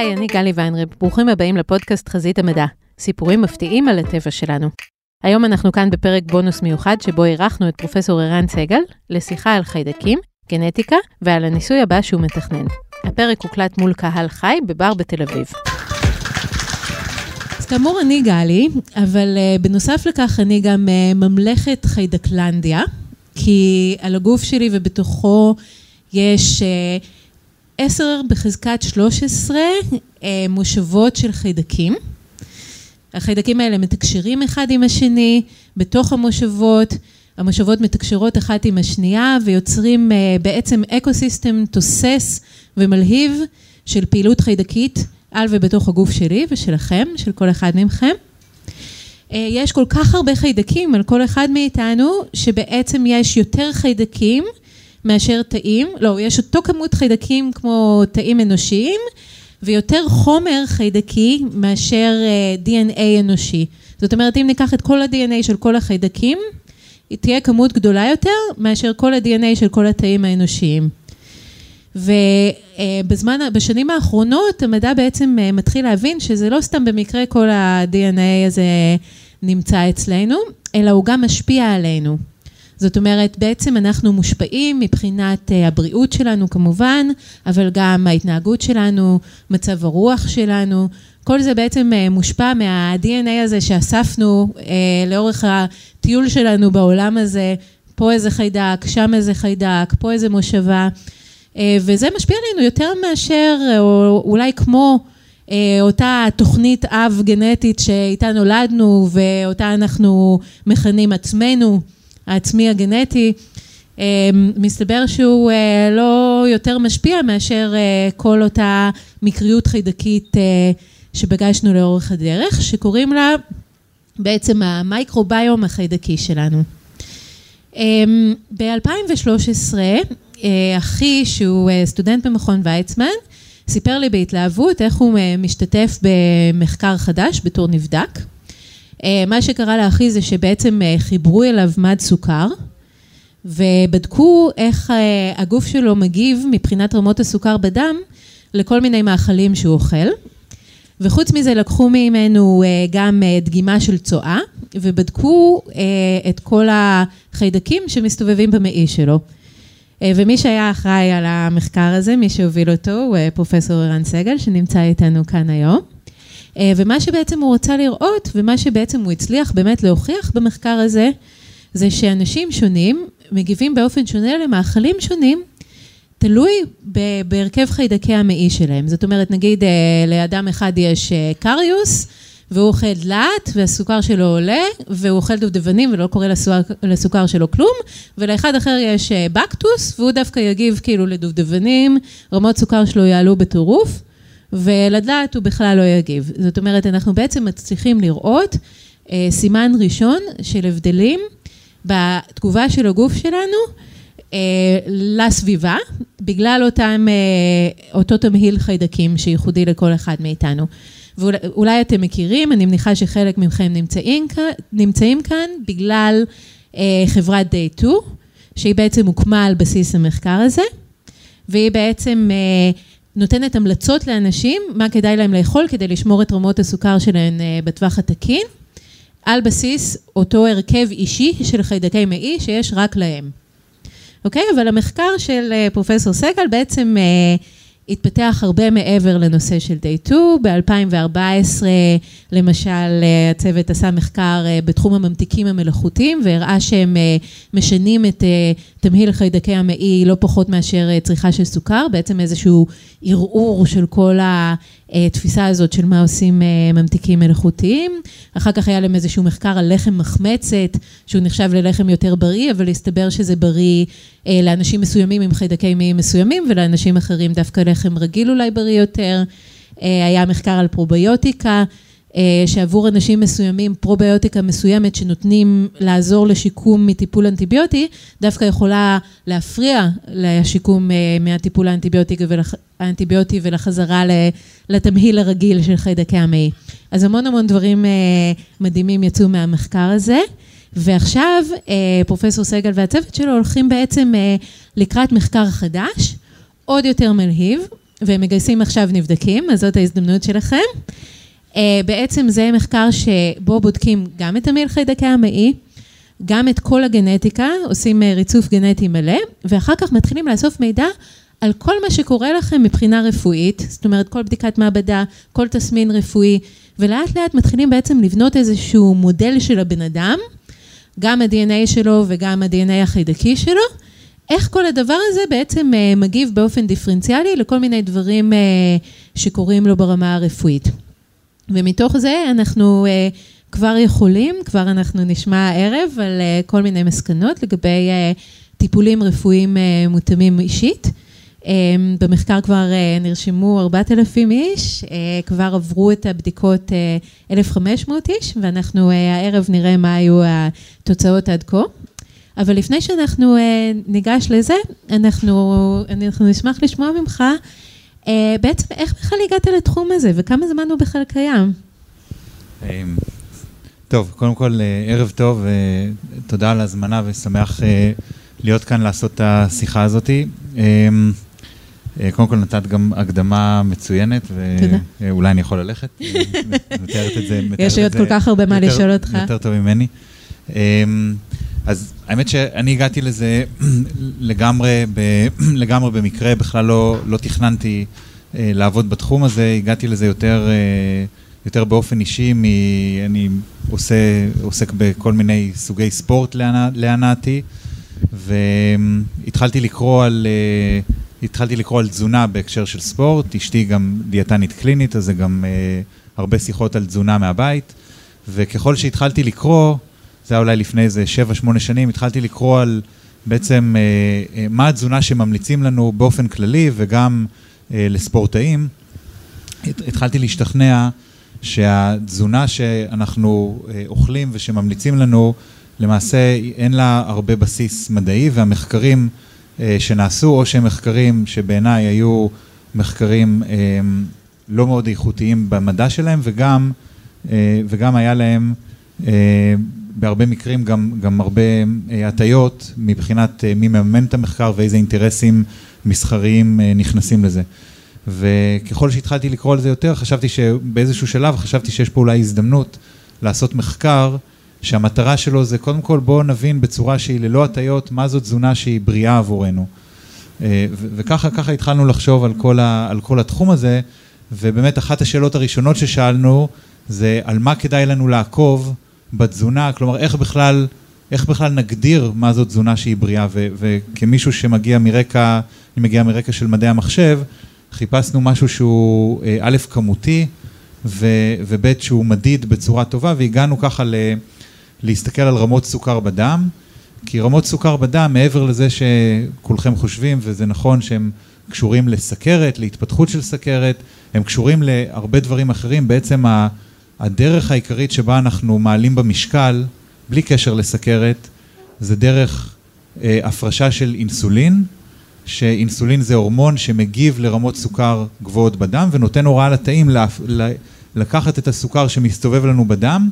היי, אני גלי ויינרב, ברוכים הבאים לפודקאסט חזית המדע, סיפורים מפתיעים על הטבע שלנו. היום אנחנו כאן בפרק בונוס מיוחד שבו אירחנו את פרופסור ערן סגל לשיחה על חיידקים, גנטיקה ועל הניסוי הבא שהוא מתכנן. הפרק הוקלט מול קהל חי בבר בתל אביב. כאמור אני גלי, אבל uh, בנוסף לכך אני גם uh, ממלכת חיידקלנדיה, כי על הגוף שלי ובתוכו יש uh, עשר בחזקת 13 uh, מושבות של חיידקים. החיידקים האלה מתקשרים אחד עם השני בתוך המושבות, המושבות מתקשרות אחת עם השנייה ויוצרים uh, בעצם אקו-סיסטם תוסס ומלהיב של פעילות חיידקית על ובתוך הגוף שלי ושלכם, של כל אחד מכם. Uh, יש כל כך הרבה חיידקים על כל אחד מאיתנו, שבעצם יש יותר חיידקים מאשר תאים, לא, יש אותו כמות חיידקים כמו תאים אנושיים, ויותר חומר חיידקי מאשר uh, DNA אנושי. זאת אומרת, אם ניקח את כל ה-DNA של כל החיידקים, היא תהיה כמות גדולה יותר מאשר כל ה-DNA של כל התאים האנושיים. ובזמן, בשנים האחרונות המדע בעצם מתחיל להבין שזה לא סתם במקרה כל ה-DNA הזה נמצא אצלנו, אלא הוא גם משפיע עלינו. זאת אומרת, בעצם אנחנו מושפעים מבחינת הבריאות שלנו כמובן, אבל גם ההתנהגות שלנו, מצב הרוח שלנו, כל זה בעצם מושפע מה-DNA הזה שאספנו לאורך הטיול שלנו בעולם הזה, פה איזה חיידק, שם איזה חיידק, פה איזה מושבה. וזה משפיע עלינו יותר מאשר, או אולי כמו אותה תוכנית אב גנטית שאיתה נולדנו ואותה אנחנו מכנים עצמנו, העצמי הגנטי, מסתבר שהוא לא יותר משפיע מאשר כל אותה מקריות חיידקית שפגשנו לאורך הדרך, שקוראים לה בעצם המייקרוביום החיידקי שלנו. ב-2013 אחי, שהוא סטודנט במכון ויצמן, סיפר לי בהתלהבות איך הוא משתתף במחקר חדש בתור נבדק. מה שקרה לאחי זה שבעצם חיברו אליו מד סוכר, ובדקו איך הגוף שלו מגיב מבחינת רמות הסוכר בדם לכל מיני מאכלים שהוא אוכל. וחוץ מזה לקחו ממנו גם דגימה של צואה, ובדקו את כל החיידקים שמסתובבים במעי שלו. ומי שהיה אחראי על המחקר הזה, מי שהוביל אותו, הוא פרופסור ערן סגל, שנמצא איתנו כאן היום. ומה שבעצם הוא רצה לראות, ומה שבעצם הוא הצליח באמת להוכיח במחקר הזה, זה שאנשים שונים מגיבים באופן שונה למאכלים שונים, תלוי בהרכב חיידקי המעי שלהם. זאת אומרת, נגיד לאדם אחד יש קריוס, והוא אוכל דלעת, והסוכר שלו עולה, והוא אוכל דובדבנים ולא קורה לסוכר שלו כלום, ולאחד אחר יש בקטוס, והוא דווקא יגיב כאילו לדובדבנים, רמות סוכר שלו יעלו בטירוף, ולדלעת הוא בכלל לא יגיב. זאת אומרת, אנחנו בעצם מצליחים לראות סימן ראשון של הבדלים בתגובה של הגוף שלנו לסביבה, בגלל אותם, אותו תמהיל חיידקים שייחודי לכל אחד מאיתנו. ואולי אתם מכירים, אני מניחה שחלק מכם נמצאים, נמצאים כאן בגלל חברת Day2, שהיא בעצם הוקמה על בסיס המחקר הזה, והיא בעצם נותנת המלצות לאנשים, מה כדאי להם לאכול כדי לשמור את רמות הסוכר שלהם בטווח התקין, על בסיס אותו הרכב אישי של חיידקי מעי שיש רק להם. אוקיי? אבל המחקר של פרופסור סגל בעצם התפתח הרבה מעבר לנושא של Day 2. ב-2014, למשל, הצוות עשה מחקר בתחום הממתיקים המלאכותיים, והראה שהם משנים את תמהיל חיידקי המעי לא פחות מאשר צריכה של סוכר, בעצם איזשהו ערעור של כל התפיסה הזאת של מה עושים ממתיקים מלאכותיים. אחר כך היה להם איזשהו מחקר על לחם מחמצת, שהוא נחשב ללחם יותר בריא, אבל הסתבר שזה בריא לאנשים מסוימים עם חיידקי מעי מסוימים, ולאנשים אחרים דווקא לחם רגיל אולי בריא יותר. היה מחקר על פרוביוטיקה, שעבור אנשים מסוימים, פרוביוטיקה מסוימת שנותנים לעזור לשיקום מטיפול אנטיביוטי, דווקא יכולה להפריע לשיקום מהטיפול האנטיביוטי ולחזרה לתמהיל הרגיל של חיידקי המעי. אז המון המון דברים מדהימים יצאו מהמחקר הזה. ועכשיו פרופסור סגל והצוות שלו הולכים בעצם לקראת מחקר חדש, עוד יותר מלהיב, והם מגייסים עכשיו נבדקים, אז זאת ההזדמנות שלכם. אה, בעצם זה מחקר שבו בודקים גם את המיל חיידקי המעי, גם את כל הגנטיקה, עושים אה, ריצוף גנטי מלא, ואחר כך מתחילים לאסוף מידע על כל מה שקורה לכם מבחינה רפואית, זאת אומרת, כל בדיקת מעבדה, כל תסמין רפואי, ולאט לאט מתחילים בעצם לבנות איזשהו מודל של הבן אדם, גם ה-DNA שלו וגם ה-DNA החיידקי שלו, איך כל הדבר הזה בעצם אה, מגיב באופן דיפרנציאלי לכל מיני דברים שקורים לו ברמה הרפואית. ומתוך זה אנחנו uh, כבר יכולים, כבר אנחנו נשמע הערב על uh, כל מיני מסקנות לגבי uh, טיפולים רפואיים uh, מותאמים אישית. במחקר כבר uh, נרשמו 4,000 איש, uh, כבר עברו את הבדיקות uh, 1,500 איש, ואנחנו uh, הערב נראה מה היו התוצאות עד כה. אבל לפני שאנחנו uh, ניגש לזה, אנחנו, אנחנו נשמח לשמוע ממך בעצם איך בכלל הגעת לתחום הזה וכמה זמן הוא בכלל קיים? אמ, טוב, קודם כל אה, ערב טוב, תודה על ההזמנה ושמח אה, להיות כאן לעשות את השיחה הזאת. אמ, קודם כל נתת גם הקדמה מצוינת, ואולי אני יכול ללכת, מתארת את זה. יש לי עוד כל כך הרבה מה לשאול אותך. יותר טוב ממני. אז האמת שאני הגעתי לזה לגמרי, ב, לגמרי במקרה, בכלל לא, לא תכננתי אה, לעבוד בתחום הזה, הגעתי לזה יותר, אה, יותר באופן אישי, מ, אני עושה, עוסק בכל מיני סוגי ספורט להנאתי, והתחלתי לקרוא על... אה, התחלתי לקרוא על תזונה בהקשר של ספורט, אשתי גם דיאטנית קלינית, אז זה גם אה, הרבה שיחות על תזונה מהבית, וככל שהתחלתי לקרוא, זה היה אולי לפני איזה 7-8 שנים, התחלתי לקרוא על בעצם אה, אה, מה התזונה שממליצים לנו באופן כללי וגם אה, לספורטאים. התחלתי להשתכנע שהתזונה שאנחנו אוכלים ושממליצים לנו, למעשה אין לה הרבה בסיס מדעי, והמחקרים שנעשו, או שהם מחקרים שבעיניי היו מחקרים לא מאוד איכותיים במדע שלהם, וגם, וגם היה להם בהרבה מקרים גם, גם הרבה אה, הטיות מבחינת אה, מי מממן את המחקר ואיזה אינטרסים מסחריים אה, נכנסים לזה. וככל שהתחלתי לקרוא על זה יותר, חשבתי שבאיזשהו שלב חשבתי שיש פה אולי הזדמנות לעשות מחקר שהמטרה שלו זה קודם כל בואו נבין בצורה שהיא ללא הטיות מה זאת תזונה שהיא בריאה עבורנו. וככה ככה התחלנו לחשוב על כל, ה, על כל התחום הזה, ובאמת אחת השאלות הראשונות ששאלנו זה על מה כדאי לנו לעקוב בתזונה, כלומר איך בכלל, איך בכלל נגדיר מה זאת תזונה שהיא בריאה, ו, וכמישהו שמגיע מרקע, אני מגיע מרקע של מדעי המחשב, חיפשנו משהו שהוא אה, א', כמותי, וב', שהוא מדיד בצורה טובה, והגענו ככה ל, להסתכל על רמות סוכר בדם, כי רמות סוכר בדם, מעבר לזה שכולכם חושבים, וזה נכון שהם קשורים לסכרת, להתפתחות של סכרת, הם קשורים להרבה דברים אחרים, בעצם ה... הדרך העיקרית שבה אנחנו מעלים במשקל, בלי קשר לסכרת, זה דרך אה, הפרשה של אינסולין, שאינסולין זה הורמון שמגיב לרמות סוכר גבוהות בדם ונותן הוראה לתאים להפ... לקחת את הסוכר שמסתובב לנו בדם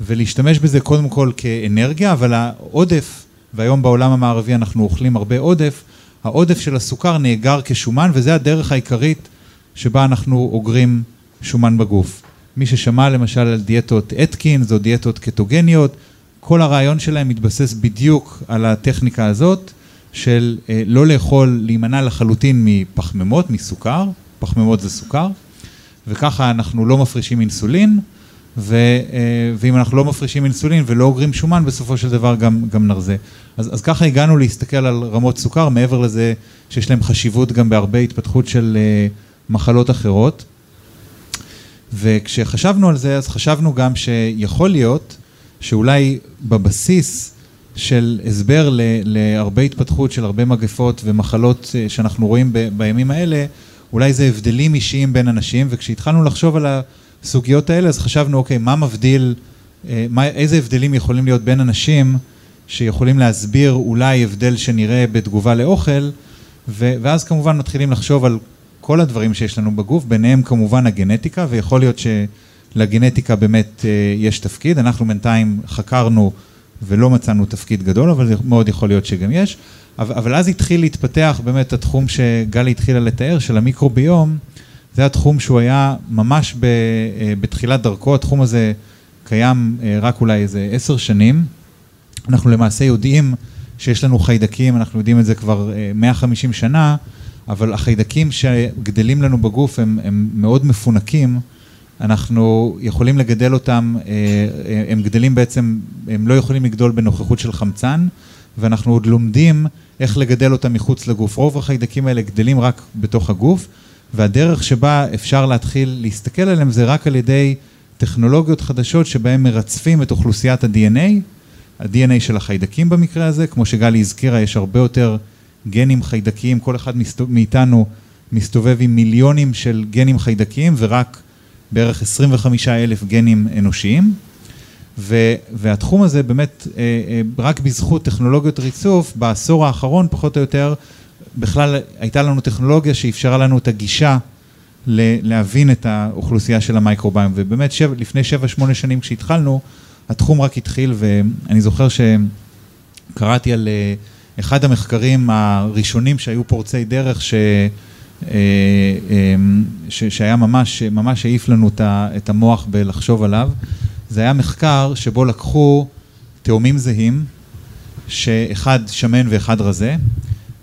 ולהשתמש בזה קודם כל כאנרגיה, אבל העודף, והיום בעולם המערבי אנחנו אוכלים הרבה עודף, העודף של הסוכר נאגר כשומן וזה הדרך העיקרית שבה אנחנו אוגרים שומן בגוף. מי ששמע למשל על דיאטות אתקינס או דיאטות קטוגניות, כל הרעיון שלהם מתבסס בדיוק על הטכניקה הזאת של אה, לא לאכול, להימנע לחלוטין מפחמימות, מסוכר, פחמימות זה סוכר, וככה אנחנו לא מפרישים אינסולין, ו, אה, ואם אנחנו לא מפרישים אינסולין ולא אוגרים שומן, בסופו של דבר גם, גם נרזה. אז, אז ככה הגענו להסתכל על רמות סוכר, מעבר לזה שיש להם חשיבות גם בהרבה התפתחות של אה, מחלות אחרות. וכשחשבנו על זה, אז חשבנו גם שיכול להיות שאולי בבסיס של הסבר ל, להרבה התפתחות של הרבה מגפות ומחלות אה, שאנחנו רואים ב, בימים האלה, אולי זה הבדלים אישיים בין אנשים, וכשהתחלנו לחשוב על הסוגיות האלה, אז חשבנו, אוקיי, מה מבדיל, אה, מה, איזה הבדלים יכולים להיות בין אנשים שיכולים להסביר אולי הבדל שנראה בתגובה לאוכל, ו, ואז כמובן מתחילים לחשוב על כל הדברים שיש לנו בגוף, ביניהם כמובן הגנטיקה, ויכול להיות שלגנטיקה באמת אה, יש תפקיד. אנחנו בינתיים חקרנו ולא מצאנו תפקיד גדול, אבל זה מאוד יכול להיות שגם יש. אבל, אבל אז התחיל להתפתח באמת התחום שגלי התחילה לתאר, של המיקרוביום. זה התחום שהוא היה ממש ב, אה, בתחילת דרכו, התחום הזה קיים אה, רק אולי איזה עשר שנים. אנחנו למעשה יודעים שיש לנו חיידקים, אנחנו יודעים את זה כבר 150 שנה, אבל החיידקים שגדלים לנו בגוף הם, הם מאוד מפונקים. אנחנו יכולים לגדל אותם, אה, אה, הם גדלים בעצם, הם לא יכולים לגדול בנוכחות של חמצן, ואנחנו עוד לומדים איך לגדל אותם מחוץ לגוף. רוב החיידקים האלה גדלים רק בתוך הגוף, והדרך שבה אפשר להתחיל להסתכל עליהם זה רק על ידי טכנולוגיות חדשות שבהן מרצפים את אוכלוסיית ה-DNA, ה-DNA של החיידקים במקרה הזה, כמו שגלי הזכירה, יש הרבה יותר גנים חיידקיים, כל אחד מאיתנו מסתובב עם מיליונים של גנים חיידקיים ורק בערך 25 אלף גנים אנושיים. ו, והתחום הזה באמת, אה, אה, רק בזכות טכנולוגיות ריצוף, בעשור האחרון פחות או יותר, בכלל הייתה לנו טכנולוגיה שאפשרה לנו את הגישה להבין את האוכלוסייה של המייקרוביום. ובאמת שב, לפני 7-8 שנים כשהתחלנו, התחום רק התחיל, ואני זוכר שקראתי על אה, אחד המחקרים הראשונים שהיו פורצי דרך, ש... אה, אמ, ש, שהיה ממש, ממש העיף לנו את המוח בלחשוב עליו. זה היה מחקר שבו לקחו תאומים זהים, שאחד שמן ואחד רזה,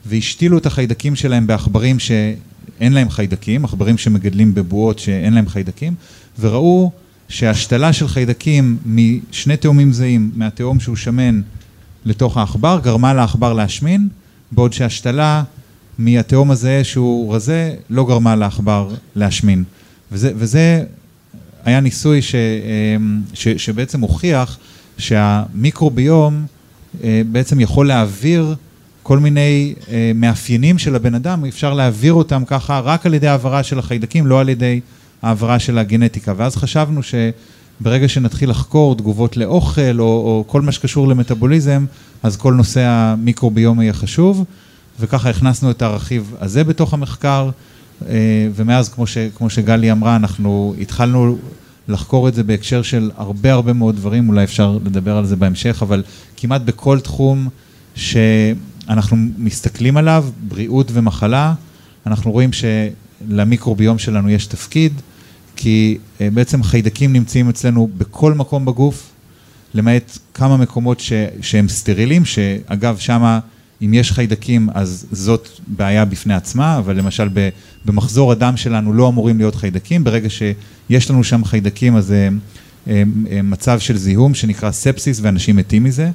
והשתילו את החיידקים שלהם בעכברים שאין להם חיידקים, עכברים שמגדלים בבועות שאין להם חיידקים, וראו שהשתלה של חיידקים משני תאומים זהים, מהתאום שהוא שמן לתוך העכבר, גרמה לעכבר להשמין, בעוד שהשתלה מהתהום הזה שהוא רזה, לא גרמה לעכבר להשמין. וזה, וזה היה ניסוי ש, אמ, ש, שבעצם הוכיח שהמיקרוביום אה, בעצם יכול להעביר כל מיני אה, מאפיינים של הבן אדם, אפשר להעביר אותם ככה רק על ידי העברה של החיידקים, לא על ידי העברה של הגנטיקה. ואז חשבנו שברגע שנתחיל לחקור תגובות לאוכל או, או כל מה שקשור למטאבוליזם, אז כל נושא המיקרוביום יהיה חשוב. וככה הכנסנו את הרכיב הזה בתוך המחקר, אה, ומאז, כמו, ש, כמו שגלי אמרה, אנחנו התחלנו לחקור את זה בהקשר של הרבה הרבה מאוד דברים, אולי אפשר לדבר על זה בהמשך, אבל כמעט בכל תחום שאנחנו מסתכלים עליו, בריאות ומחלה, אנחנו רואים שלמיקרוביום שלנו יש תפקיד, כי אה, בעצם חיידקים נמצאים אצלנו בכל מקום בגוף, למעט כמה מקומות ש, שהם סטרילים, שאגב, שמה... אם יש חיידקים, אז זאת בעיה בפני עצמה, אבל למשל במחזור הדם שלנו לא אמורים להיות חיידקים, ברגע שיש לנו שם חיידקים, אז זה אה, אה, מצב של זיהום שנקרא ספסיס, ואנשים מתים מזה.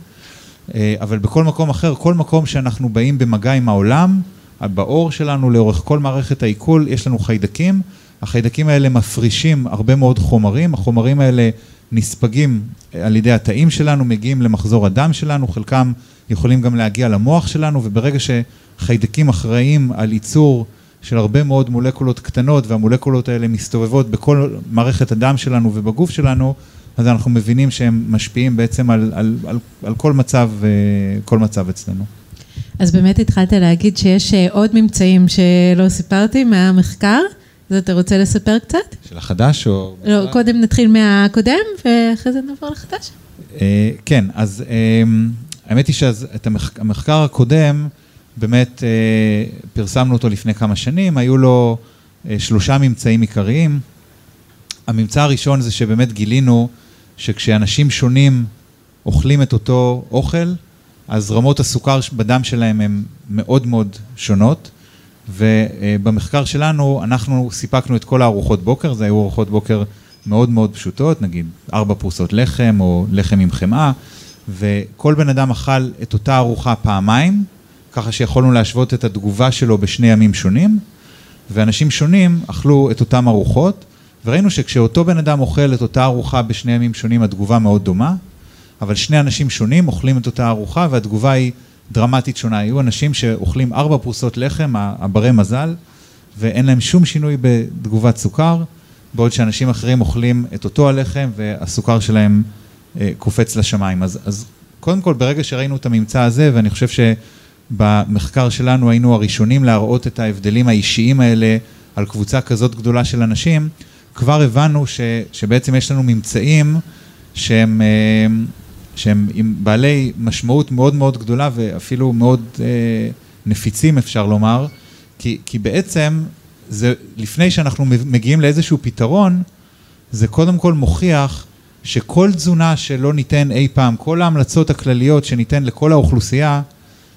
אבל בכל מקום אחר, כל מקום שאנחנו באים במגע עם העולם, בעור שלנו, לאורך כל מערכת העיכול, יש לנו חיידקים. החיידקים האלה מפרישים הרבה מאוד חומרים, החומרים האלה נספגים על ידי התאים שלנו, מגיעים למחזור הדם שלנו, חלקם יכולים גם להגיע למוח שלנו, וברגע שחיידקים אחראים על ייצור של הרבה מאוד מולקולות קטנות, והמולקולות האלה מסתובבות בכל מערכת הדם שלנו ובגוף שלנו, אז אנחנו מבינים שהם משפיעים בעצם על, על, על, על כל, מצב, אה, כל מצב אצלנו. אז באמת התחלת להגיד שיש אה, עוד ממצאים שלא סיפרתי מהמחקר, אז אתה רוצה לספר קצת? של החדש או... לא, קודם נתחיל מהקודם ואחרי זה נעבור לחדש. אה, כן, אז האמת היא שאת המחקר הקודם, באמת אה, פרסמנו אותו לפני כמה שנים, היו לו אה, שלושה ממצאים עיקריים. הממצא הראשון זה שבאמת גילינו שכשאנשים שונים אוכלים את אותו אוכל, אז רמות הסוכר בדם שלהם הן מאוד מאוד שונות. ובמחקר שלנו אנחנו סיפקנו את כל הארוחות בוקר, זה היו ארוחות בוקר מאוד מאוד פשוטות, נגיד ארבע פרוסות לחם או לחם עם חמאה. וכל בן אדם אכל את אותה ארוחה פעמיים, ככה שיכולנו להשוות את התגובה שלו בשני ימים שונים, ואנשים שונים אכלו את אותם ארוחות, וראינו שכשאותו בן אדם אוכל את אותה ארוחה בשני ימים שונים, התגובה מאוד דומה, אבל שני אנשים שונים אוכלים את אותה ארוחה, והתגובה היא דרמטית שונה. היו אנשים שאוכלים ארבע פרוסות לחם, הברי מזל, ואין להם שום שינוי בתגובת סוכר, בעוד שאנשים אחרים אוכלים את אותו הלחם והסוכר שלהם אה, קופץ לשמיים. אז, אז קודם כל, ברגע שראינו את הממצא הזה, ואני חושב שבמחקר שלנו היינו הראשונים להראות את ההבדלים האישיים האלה על קבוצה כזאת גדולה של אנשים, כבר הבנו ש, שבעצם יש לנו ממצאים שהם שהם עם בעלי משמעות מאוד מאוד גדולה ואפילו מאוד אה, נפיצים, אפשר לומר, כי, כי בעצם זה, לפני שאנחנו מגיעים לאיזשהו פתרון, זה קודם כל מוכיח שכל תזונה שלא ניתן אי פעם, כל ההמלצות הכלליות שניתן לכל האוכלוסייה,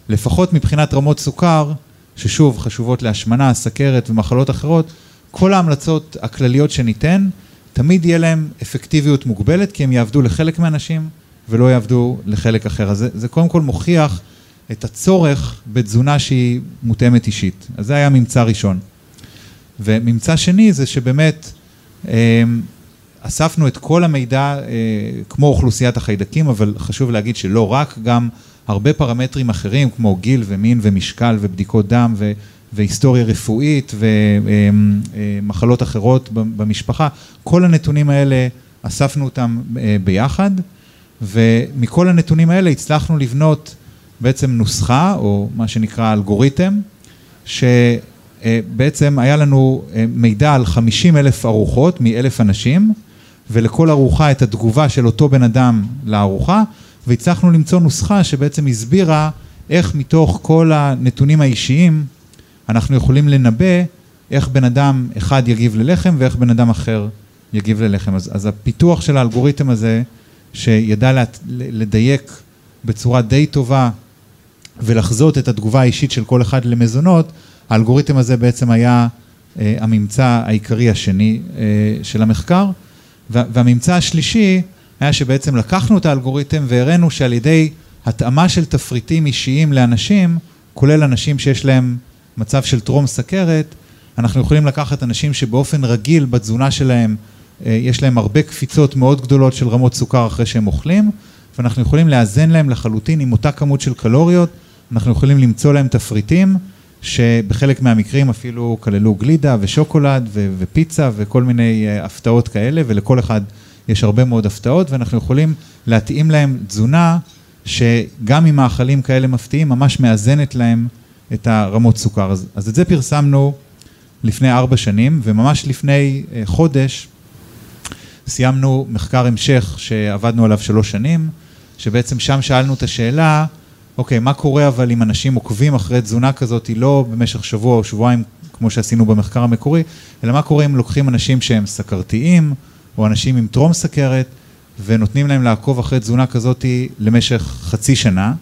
לפחות מבחינת רמות סוכר, ששוב, חשובות להשמנה, סכרת ומחלות אחרות, כל ההמלצות הכלליות שניתן, תמיד יהיה להם אפקטיביות מוגבלת, כי הם יעבדו לחלק מהאנשים ולא יעבדו לחלק אחר. אז זה, זה קודם כל מוכיח את הצורך בתזונה שהיא מותאמת אישית. אז זה היה ממצא ראשון. וממצא שני זה שבאמת אה, אספנו את כל המידע אה, כמו אוכלוסיית החיידקים, אבל חשוב להגיד שלא רק, גם הרבה פרמטרים אחרים כמו גיל ומין ומשקל ובדיקות דם ו... והיסטוריה רפואית ומחלות אחרות במשפחה, כל הנתונים האלה אספנו אותם אה, ביחד, ומכל הנתונים האלה הצלחנו לבנות בעצם נוסחה, או מה שנקרא אלגוריתם, שבעצם היה לנו אה, מידע על 50 אלף ארוחות מאלף אנשים, ולכל ארוחה את התגובה של אותו בן אדם לארוחה, והצלחנו למצוא נוסחה שבעצם הסבירה איך מתוך כל הנתונים האישיים אנחנו יכולים לנבא איך בן אדם אחד יגיב ללחם ואיך בן אדם אחר יגיב ללחם. אז, אז הפיתוח של האלגוריתם הזה, שידע לדייק בצורה די טובה ולחזות את התגובה האישית של כל אחד למזונות, האלגוריתם הזה בעצם היה אה, הממצא העיקרי השני אה, של המחקר. והממצא השלישי היה שבעצם לקחנו את האלגוריתם והראינו שעל ידי התאמה של תפריטים אישיים לאנשים, כולל אנשים שיש להם מצב של טרום סכרת, אנחנו יכולים לקחת אנשים שבאופן רגיל בתזונה שלהם יש להם הרבה קפיצות מאוד גדולות של רמות סוכר אחרי שהם אוכלים, ואנחנו יכולים לאזן להם לחלוטין עם אותה כמות של קלוריות, אנחנו יכולים למצוא להם תפריטים שבחלק מהמקרים אפילו כללו גלידה ושוקולד ו- ופיצה וכל מיני uh, הפתעות כאלה, ולכל אחד יש הרבה מאוד הפתעות, ואנחנו יכולים להתאים להם תזונה שגם עם מאכלים כאלה מפתיעים, ממש מאזנת להם את הרמות סוכר. אז, אז את זה פרסמנו לפני ארבע שנים, וממש לפני uh, חודש סיימנו מחקר המשך שעבדנו עליו שלוש שנים, שבעצם שם שאלנו את השאלה, אוקיי, מה קורה אבל אם אנשים עוקבים אחרי תזונה כזאת, היא לא במשך שבוע או שבועיים, כמו שעשינו במחקר המקורי, אלא מה קורה אם לוקחים אנשים שהם סכרתיים, או אנשים עם טרום סכרת, ונותנים להם לעקוב אחרי תזונה כזאת למשך חצי שנה.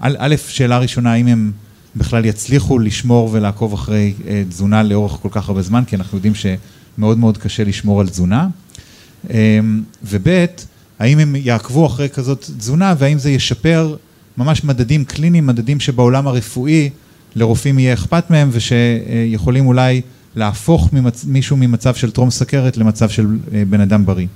א', שאלה ראשונה, האם הם בכלל יצליחו לשמור ולעקוב אחרי אה, תזונה לאורך כל כך הרבה זמן, כי אנחנו יודעים שמאוד מאוד קשה לשמור על תזונה. אה, וב', האם הם יעקבו אחרי כזאת תזונה, והאם זה ישפר ממש מדדים קליניים, מדדים שבעולם הרפואי לרופאים יהיה אכפת מהם ושיכולים אולי להפוך ממצ... מישהו ממצב של טרום סכרת למצב של אה, בן אדם בריא.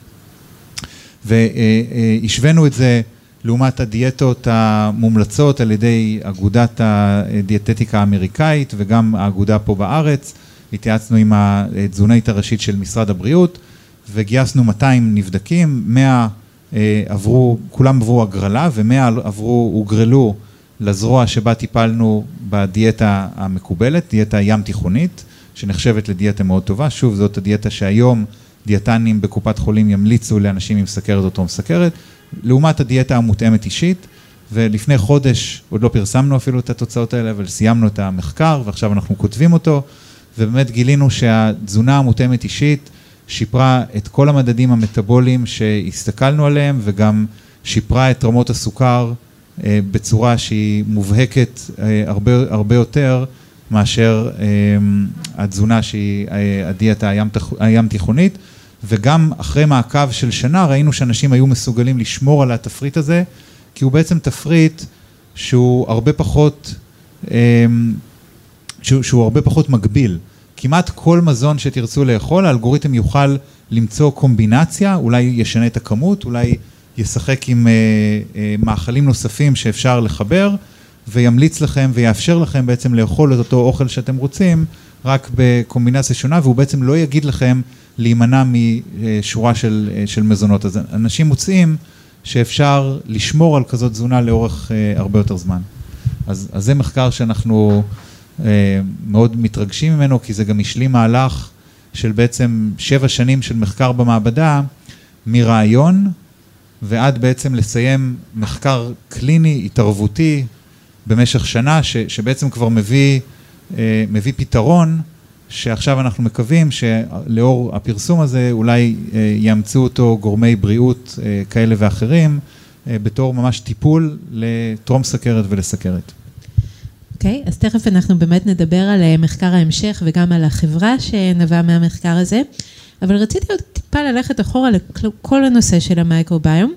והשווינו את זה לעומת הדיאטות המומלצות על ידי אגודת הדיאטטיקה האמריקאית וגם האגודה פה בארץ. התייעצנו עם התזונאית הראשית של משרד הבריאות וגייסנו 200 נבדקים, 100 אה, עברו, כולם עברו הגרלה ומאה עברו, הוגרלו לזרוע שבה טיפלנו בדיאטה המקובלת, דיאטה ים תיכונית, שנחשבת לדיאטה מאוד טובה. שוב, זאת הדיאטה שהיום דיאטנים בקופת חולים ימליצו לאנשים עם סכרת או טרום סכרת, לעומת הדיאטה המותאמת אישית. ולפני חודש, עוד לא פרסמנו אפילו את התוצאות האלה, אבל סיימנו את המחקר ועכשיו אנחנו כותבים אותו, ובאמת גילינו שהתזונה המותאמת אישית שיפרה את כל המדדים המטאבוליים שהסתכלנו עליהם וגם שיפרה את רמות הסוכר אה, בצורה שהיא מובהקת אה, הרבה, הרבה יותר מאשר אה, התזונה שהיא הדיאטה הים, הים תיכונית וגם אחרי מעקב של שנה ראינו שאנשים היו מסוגלים לשמור על התפריט הזה כי הוא בעצם תפריט שהוא הרבה פחות, שהוא, שהוא הרבה פחות מגביל. כמעט כל מזון שתרצו לאכול, האלגוריתם יוכל למצוא קומבינציה, אולי ישנה את הכמות, אולי ישחק עם אה, אה, מאכלים נוספים שאפשר לחבר, וימליץ לכם ויאפשר לכם בעצם לאכול את אותו אוכל שאתם רוצים, רק בקומבינציה שונה, והוא בעצם לא יגיד לכם להימנע משורה של, אה, של מזונות. אז אנשים מוצאים שאפשר לשמור על כזאת תזונה לאורך אה, הרבה יותר זמן. אז, אז זה מחקר שאנחנו... אה, מאוד מתרגשים ממנו, כי זה גם השלים מהלך של בעצם שבע שנים של מחקר במעבדה, מרעיון ועד בעצם לסיים מחקר קליני, התערבותי, במשך שנה, ש, שבעצם כבר מביא, אה, מביא פתרון, שעכשיו אנחנו מקווים שלאור הפרסום הזה אולי אה, יאמצו אותו גורמי בריאות כאלה ואחרים, בתור ממש טיפול לטרום סכרת ולסכרת. אוקיי, okay, אז תכף אנחנו באמת נדבר על מחקר ההמשך וגם על החברה שנבעה מהמחקר הזה, אבל רציתי עוד טיפה ללכת אחורה לכל הנושא של המייקרוביום.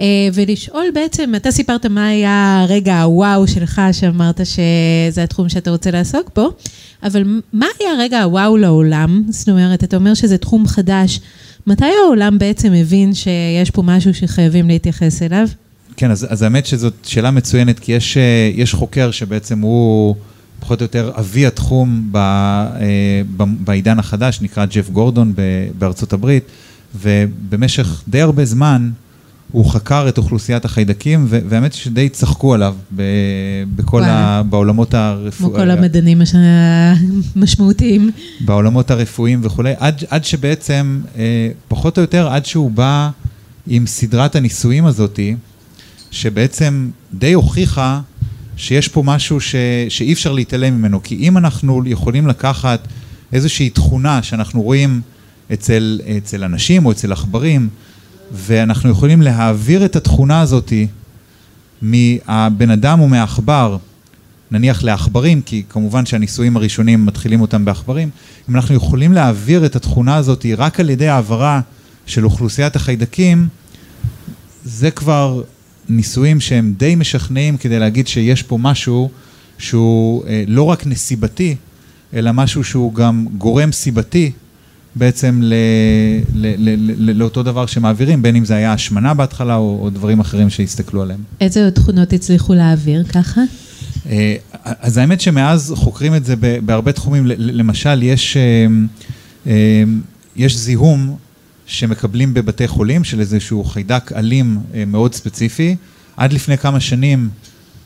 אה, ולשאול בעצם, אתה סיפרת מה היה רגע הוואו שלך, שאמרת שזה התחום שאתה רוצה לעסוק בו, אבל מה היה רגע הוואו לעולם? זאת אומרת, אתה אומר שזה תחום חדש. מתי העולם בעצם הבין שיש פה משהו שחייבים להתייחס אליו? כן, אז, אז האמת שזאת שאלה מצוינת, כי יש, אה, יש חוקר שבעצם הוא פחות או יותר אבי התחום ב, אה, ב, בעידן החדש, נקרא ג'ף גורדון בארצות הברית, ובמשך די הרבה זמן, הוא חקר את אוכלוסיית החיידקים, והאמת היא שדי צחקו עליו ב, בכל ה... בעולמות הרפואיים. כמו כל המדענים המשמעותיים. בעולמות הרפואיים וכולי, עד, עד שבעצם, אה, פחות או יותר, עד שהוא בא עם סדרת הניסויים הזאתי, שבעצם די הוכיחה שיש פה משהו ש, שאי אפשר להתעלם ממנו. כי אם אנחנו יכולים לקחת איזושהי תכונה שאנחנו רואים אצל, אצל אנשים או אצל עכברים, ואנחנו יכולים להעביר את התכונה הזאתי מהבן אדם או מהעכבר, נניח לעכברים, כי כמובן שהניסויים הראשונים מתחילים אותם בעכברים, אם אנחנו יכולים להעביר את התכונה הזאתי רק על ידי העברה של אוכלוסיית החיידקים, זה כבר ניסויים שהם די משכנעים כדי להגיד שיש פה משהו שהוא אה, לא רק נסיבתי, אלא משהו שהוא גם גורם סיבתי בעצם ל, ל, ל, ל, לאותו דבר שמעבירים, בין אם זה היה השמנה בהתחלה או, או דברים אחרים שהסתכלו עליהם. איזה תכונות הצליחו להעביר ככה? אה, אז האמת שמאז חוקרים את זה בהרבה תחומים, למשל יש, אה, יש זיהום שמקבלים בבתי חולים של איזשהו חיידק אלים מאוד ספציפי. עד לפני כמה שנים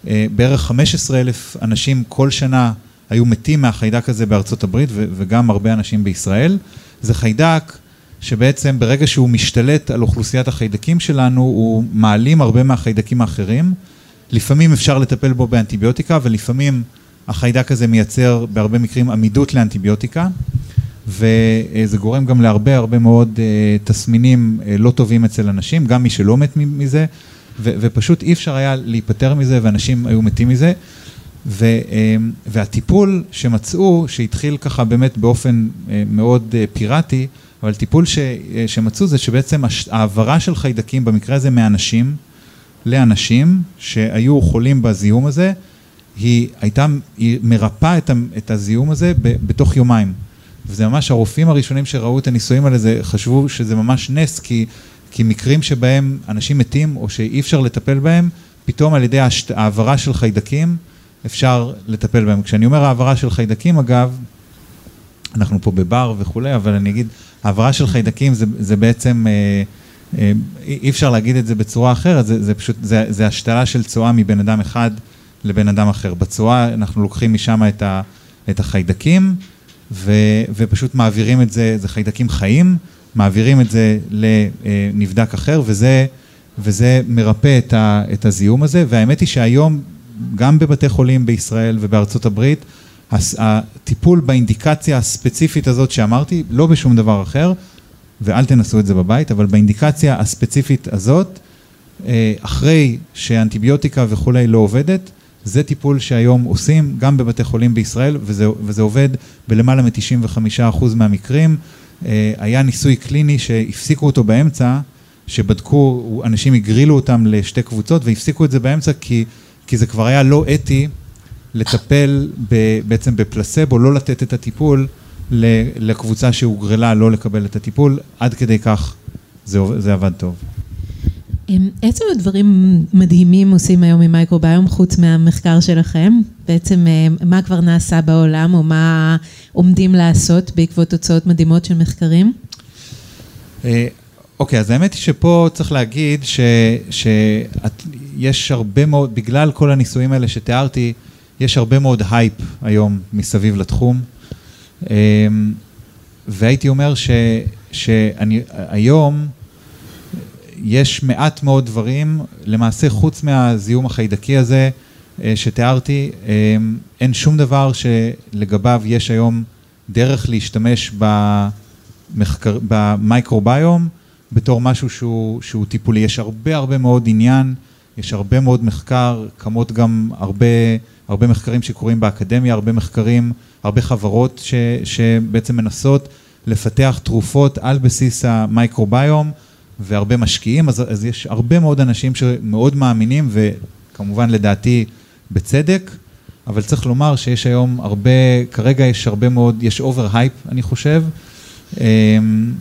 בערך 15 אלף אנשים כל שנה היו מתים מהחיידק הזה בארצות הברית וגם הרבה אנשים בישראל. זה חיידק שבעצם ברגע שהוא משתלט על אוכלוסיית החיידקים שלנו, הוא מעלים הרבה מהחיידקים האחרים. לפעמים אפשר לטפל בו באנטיביוטיקה, ולפעמים החיידק הזה מייצר בהרבה מקרים עמידות לאנטיביוטיקה, וזה גורם גם להרבה הרבה מאוד אה, תסמינים אה, לא טובים אצל אנשים, גם מי שלא מת מזה, ופשוט אי אפשר היה להיפטר מזה, ואנשים היו מתים מזה. ו, אמ, והטיפול שמצאו, שהתחיל ככה באמת באופן אה, מאוד אה, פיראטי, אבל טיפול ש, אה, שמצאו זה שבעצם העברה של חיידקים, במקרה הזה מאנשים לאנשים שהיו חולים בזיהום הזה, היא הייתה, היא מרפאה את, את הזיהום הזה ב, בתוך יומיים. וזה ממש, הרופאים הראשונים שראו את הניסויים האלה, זה חשבו שזה ממש נס, כי, כי מקרים שבהם אנשים מתים או שאי אפשר לטפל בהם, פתאום על ידי העברה של חיידקים, אפשר לטפל בהם. כשאני אומר העברה של חיידקים, אגב, אנחנו פה בבר וכולי, אבל אני אגיד, העברה של חיידקים זה, זה בעצם, אה, אה, אי אפשר להגיד את זה בצורה אחרת, זה, זה פשוט, זה, זה השתלה של צואה מבן אדם אחד לבן אדם אחר. בצואה אנחנו לוקחים משם את, ה, את החיידקים, ו, ופשוט מעבירים את זה, זה חיידקים חיים, מעבירים את זה לנבדק אחר, וזה, וזה מרפא את, ה, את הזיהום הזה, והאמת היא שהיום גם בבתי חולים בישראל ובארצות הברית, הטיפול באינדיקציה הספציפית הזאת שאמרתי, לא בשום דבר אחר, ואל תנסו את זה בבית, אבל באינדיקציה הספציפית הזאת, אה, אחרי שאנטיביוטיקה וכולי לא עובדת, זה טיפול שהיום עושים גם בבתי חולים בישראל, וזה, וזה עובד בלמעלה מ-95% מהמקרים. אה, היה ניסוי קליני שהפסיקו אותו באמצע, שבדקו, אנשים הגרילו אותם לשתי קבוצות והפסיקו את זה באמצע כי כי זה כבר היה לא אתי לטפל ב, בעצם בפלסבו, לא לתת את הטיפול לקבוצה שהוגרלה לא לקבל את הטיפול, עד כדי כך זה, זה עבד טוב. איזה דברים מדהימים עושים היום עם מייקרוביום חוץ מהמחקר שלכם? בעצם מה כבר נעשה בעולם או מה עומדים לעשות בעקבות תוצאות מדהימות של מחקרים? אה, אוקיי, אז האמת היא שפה צריך להגיד שיש הרבה מאוד, בגלל כל הניסויים האלה שתיארתי, יש הרבה מאוד הייפ היום מסביב לתחום. אמ, והייתי אומר ש, שאני היום, יש מעט מאוד דברים, למעשה חוץ מהזיהום החיידקי הזה אה, שתיארתי, אה, אין שום דבר שלגביו יש היום דרך להשתמש במחקר, במייקרוביום בתור משהו שהוא, שהוא טיפולי. יש הרבה הרבה מאוד עניין, יש הרבה מאוד מחקר, כמות גם הרבה, הרבה מחקרים שקורים באקדמיה, הרבה מחקרים, הרבה חברות ש, שבעצם מנסות לפתח תרופות על בסיס המייקרוביום. והרבה משקיעים, אז, אז יש הרבה מאוד אנשים שמאוד מאמינים, וכמובן לדעתי בצדק, אבל צריך לומר שיש היום הרבה, כרגע יש הרבה מאוד, יש over hype, אני חושב, אמ,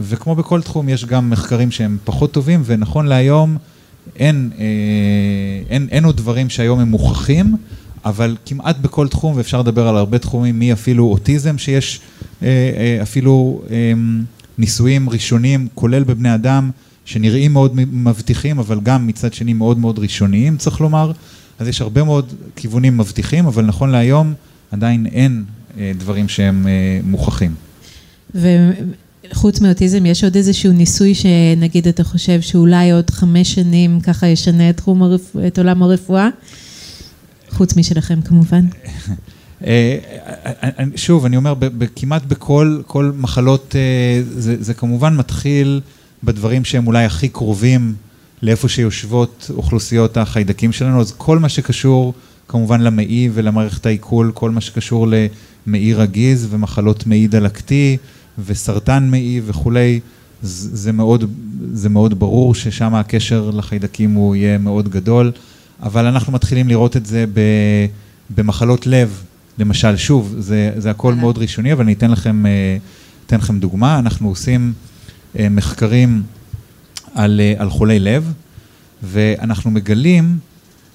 וכמו בכל תחום, יש גם מחקרים שהם פחות טובים, ונכון להיום אין, אה, אין, אין עוד דברים שהיום הם מוכחים, אבל כמעט בכל תחום, ואפשר לדבר על הרבה תחומים, מי אפילו אוטיזם, שיש אה, אה, אפילו אמ, ניסויים ראשונים, כולל בבני אדם, שנראים מאוד מבטיחים, אבל גם מצד שני מאוד מאוד ראשוניים, צריך לומר. אז יש הרבה מאוד כיוונים מבטיחים, אבל נכון להיום עדיין אין אה, דברים שהם אה, מוכחים. וחוץ מאוטיזם, יש עוד איזשהו ניסוי שנגיד אתה חושב שאולי עוד חמש שנים ככה ישנה את, הרפ... את עולם הרפואה? חוץ משלכם כמובן. אה, שוב, אני אומר, כמעט בכל מחלות, אה, זה, זה כמובן מתחיל בדברים שהם אולי הכי קרובים לאיפה שיושבות אוכלוסיות החיידקים שלנו, אז כל מה שקשור כמובן למעי ולמערכת העיכול, כל מה שקשור למעי רגיז ומחלות מעי דלקתי וסרטן מעי וכולי, זה מאוד, זה מאוד ברור ששם הקשר לחיידקים הוא יהיה מאוד גדול, אבל אנחנו מתחילים לראות את זה במחלות לב. למשל, שוב, זה, זה הכל מאוד ראשוני, אבל אני אתן לכם, אה, אתן לכם דוגמה. אנחנו עושים אה, מחקרים על, אה, על חולי לב, ואנחנו מגלים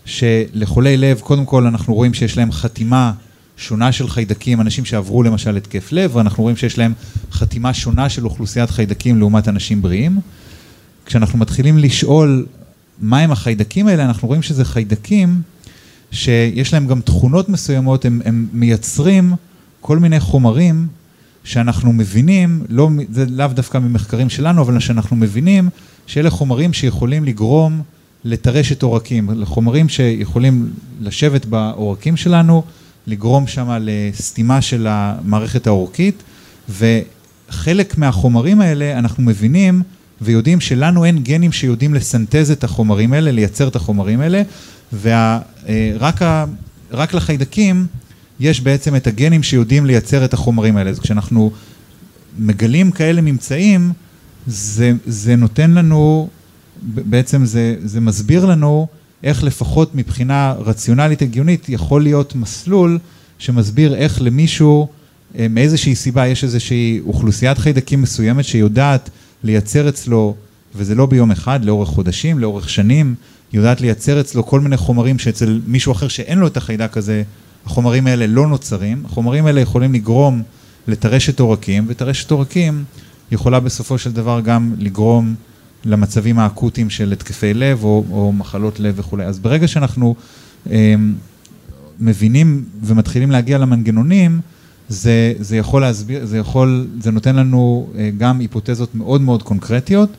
שלחולי לב, קודם כל אנחנו רואים שיש להם חתימה שונה של חיידקים, אנשים שעברו למשל התקף לב, ואנחנו רואים שיש להם חתימה שונה של אוכלוסיית חיידקים לעומת אנשים בריאים. כשאנחנו מתחילים לשאול מהם החיידקים האלה, אנחנו רואים שזה חיידקים שיש להם גם תכונות מסוימות, הם, הם מייצרים כל מיני חומרים שאנחנו מבינים, לא, זה לאו דווקא ממחקרים שלנו, אבל שאנחנו מבינים שאלה חומרים שיכולים לגרום לטרשת עורקים, לחומרים שיכולים לשבת בעורקים שלנו, לגרום שם לסתימה של המערכת העורקית, חלק מהחומרים האלה אנחנו מבינים ויודעים שלנו אין גנים שיודעים לסנטז את החומרים האלה, לייצר את החומרים האלה, ורק אה, רק לחיידקים יש בעצם את הגנים שיודעים לייצר את החומרים האלה. אז כשאנחנו מגלים כאלה ממצאים, זה, זה נותן לנו, בעצם זה, זה מסביר לנו איך לפחות מבחינה רציונלית הגיונית יכול להיות מסלול שמסביר איך למישהו, אה, מאיזושהי סיבה יש איזושהי אוכלוסיית חיידקים מסוימת שיודעת לייצר אצלו, וזה לא ביום אחד, לאורך חודשים, לאורך שנים, יודעת לייצר אצלו כל מיני חומרים שאצל מישהו אחר שאין לו את החיידק הזה, החומרים האלה לא נוצרים. החומרים האלה יכולים לגרום לטרשת עורקים, וטרשת עורקים יכולה בסופו של דבר גם לגרום למצבים האקוטיים של התקפי לב או, או מחלות לב וכולי. אז ברגע שאנחנו אה, מבינים ומתחילים להגיע למנגנונים, זה, זה יכול להסביר, זה יכול, זה נותן לנו אה, גם היפותזות מאוד מאוד קונקרטיות,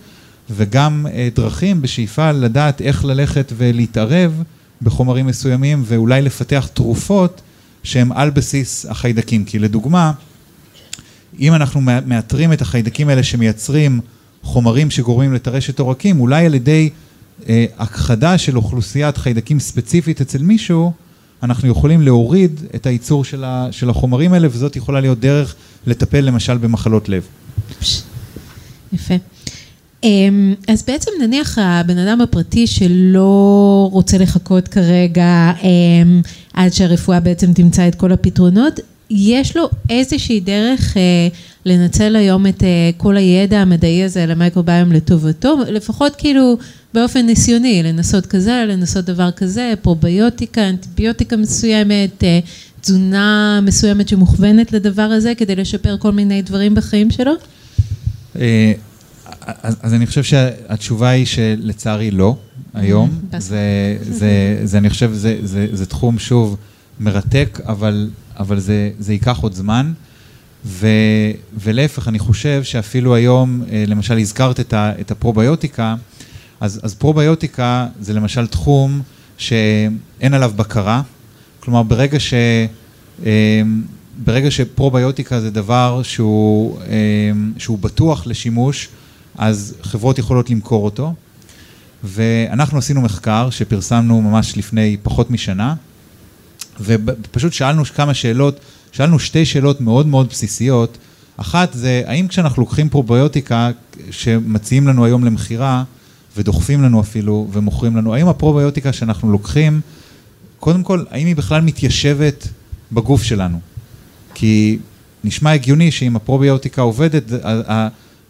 וגם אה, דרכים בשאיפה לדעת איך ללכת ולהתערב בחומרים מסוימים, ואולי לפתח תרופות שהן על בסיס החיידקים. כי לדוגמה, אם אנחנו מאתרים את החיידקים האלה שמייצרים חומרים שגורמים לטרשת עורקים, אולי על ידי אה, הכחדה של אוכלוסיית חיידקים ספציפית אצל מישהו, אנחנו יכולים להוריד את הייצור של, ה, של החומרים האלה, וזאת יכולה להיות דרך לטפל למשל במחלות לב. יפה. אמ, אז בעצם נניח הבן אדם הפרטי שלא רוצה לחכות כרגע אמ, עד שהרפואה בעצם תמצא את כל הפתרונות, יש לו איזושהי דרך אה, לנצל היום את אה, כל הידע המדעי הזה על המייקרוביום לטובתו, לפחות כאילו באופן ניסיוני, לנסות כזה, לנסות דבר כזה, פרוביוטיקה, אנטיביוטיקה מסוימת, אה, תזונה מסוימת שמוכוונת לדבר הזה כדי לשפר כל מיני דברים בחיים שלו? אז, אז אני חושב שהתשובה היא שלצערי לא, היום. Mm-hmm. זה, זה, זה, אני חושב, זה, זה, זה תחום, שוב, מרתק, אבל, אבל זה, זה ייקח עוד זמן. ו, ולהפך, אני חושב שאפילו היום, אה, למשל, הזכרת את, ה, את הפרוביוטיקה, אז, אז פרוביוטיקה זה למשל תחום שאין עליו בקרה, כלומר ברגע, ש, ברגע שפרוביוטיקה זה דבר שהוא, שהוא בטוח לשימוש, אז חברות יכולות למכור אותו. ואנחנו עשינו מחקר שפרסמנו ממש לפני פחות משנה, ופשוט שאלנו כמה שאלות, שאלנו שתי שאלות מאוד מאוד בסיסיות. אחת זה, האם כשאנחנו לוקחים פרוביוטיקה שמציעים לנו היום למכירה, ודוחפים לנו אפילו, ומוכרים לנו, האם הפרוביוטיקה שאנחנו לוקחים, קודם כל, האם היא בכלל מתיישבת בגוף שלנו? כי נשמע הגיוני שאם הפרוביוטיקה עובדת,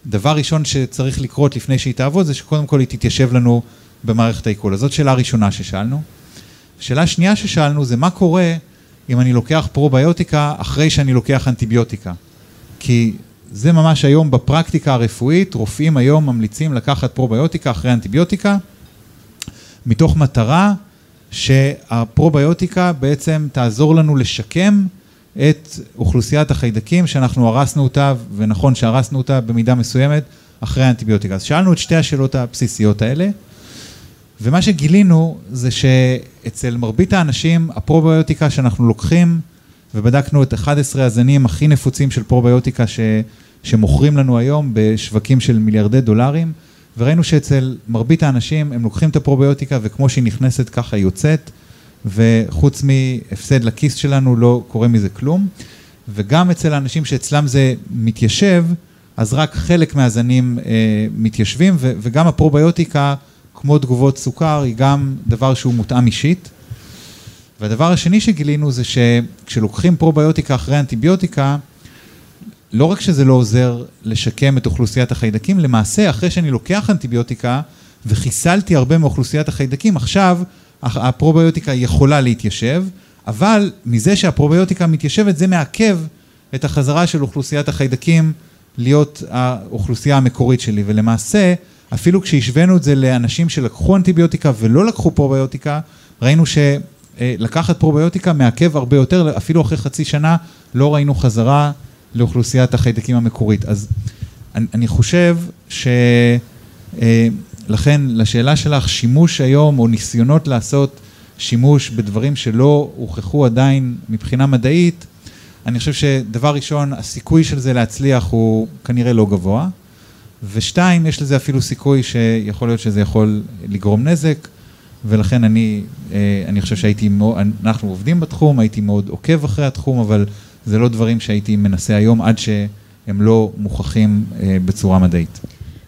הדבר ראשון שצריך לקרות לפני שהיא תעבוד, זה שקודם כל היא תתיישב לנו במערכת העיכול. אז זאת שאלה ראשונה ששאלנו. שאלה שנייה ששאלנו זה מה קורה אם אני לוקח פרוביוטיקה אחרי שאני לוקח אנטיביוטיקה. כי זה ממש היום בפרקטיקה הרפואית, רופאים היום ממליצים לקחת פרוביוטיקה אחרי אנטיביוטיקה, מתוך מטרה שהפרוביוטיקה בעצם תעזור לנו לשקם את אוכלוסיית החיידקים שאנחנו הרסנו אותה, ונכון שהרסנו אותה במידה מסוימת, אחרי האנטיביוטיקה. אז שאלנו את שתי השאלות הבסיסיות האלה, ומה שגילינו זה שאצל מרבית האנשים, הפרוביוטיקה שאנחנו לוקחים, ובדקנו את 11 הזנים הכי נפוצים של פרוביוטיקה ש, שמוכרים לנו היום בשווקים של מיליארדי דולרים, וראינו שאצל מרבית האנשים הם לוקחים את הפרוביוטיקה וכמו שהיא נכנסת ככה היא יוצאת, וחוץ מהפסד לכיס שלנו לא קורה מזה כלום. וגם אצל האנשים שאצלם זה מתיישב, אז רק חלק מהזנים אה, מתיישבים, ו- וגם הפרוביוטיקה, כמו תגובות סוכר, היא גם דבר שהוא מותאם אישית. והדבר השני שגילינו זה שכשלוקחים פרוביוטיקה אחרי אנטיביוטיקה, לא רק שזה לא עוזר לשקם את אוכלוסיית החיידקים, למעשה אחרי שאני לוקח אנטיביוטיקה וחיסלתי הרבה מאוכלוסיית החיידקים, עכשיו הפרוביוטיקה יכולה להתיישב, אבל מזה שהפרוביוטיקה מתיישבת זה מעכב את החזרה של אוכלוסיית החיידקים להיות האוכלוסייה המקורית שלי, ולמעשה אפילו כשהשווינו את זה לאנשים שלקחו אנטיביוטיקה ולא לקחו פרוביוטיקה, ראינו שלקחת פרוביוטיקה מעכב הרבה יותר, אפילו אחרי חצי שנה לא ראינו חזרה לאוכלוסיית החיידקים המקורית. אז אני, אני חושב ש... לכן, לשאלה שלך, שימוש היום או ניסיונות לעשות שימוש בדברים שלא הוכחו עדיין מבחינה מדעית, אני חושב שדבר ראשון, הסיכוי של זה להצליח הוא כנראה לא גבוה, ושתיים, יש לזה אפילו סיכוי שיכול להיות שזה יכול לגרום נזק, ולכן אני, אה, אני חושב שהייתי, אנחנו עובדים בתחום, הייתי מאוד עוקב אחרי התחום, אבל זה לא דברים שהייתי מנסה היום עד שהם לא מוכחים אה, בצורה מדעית.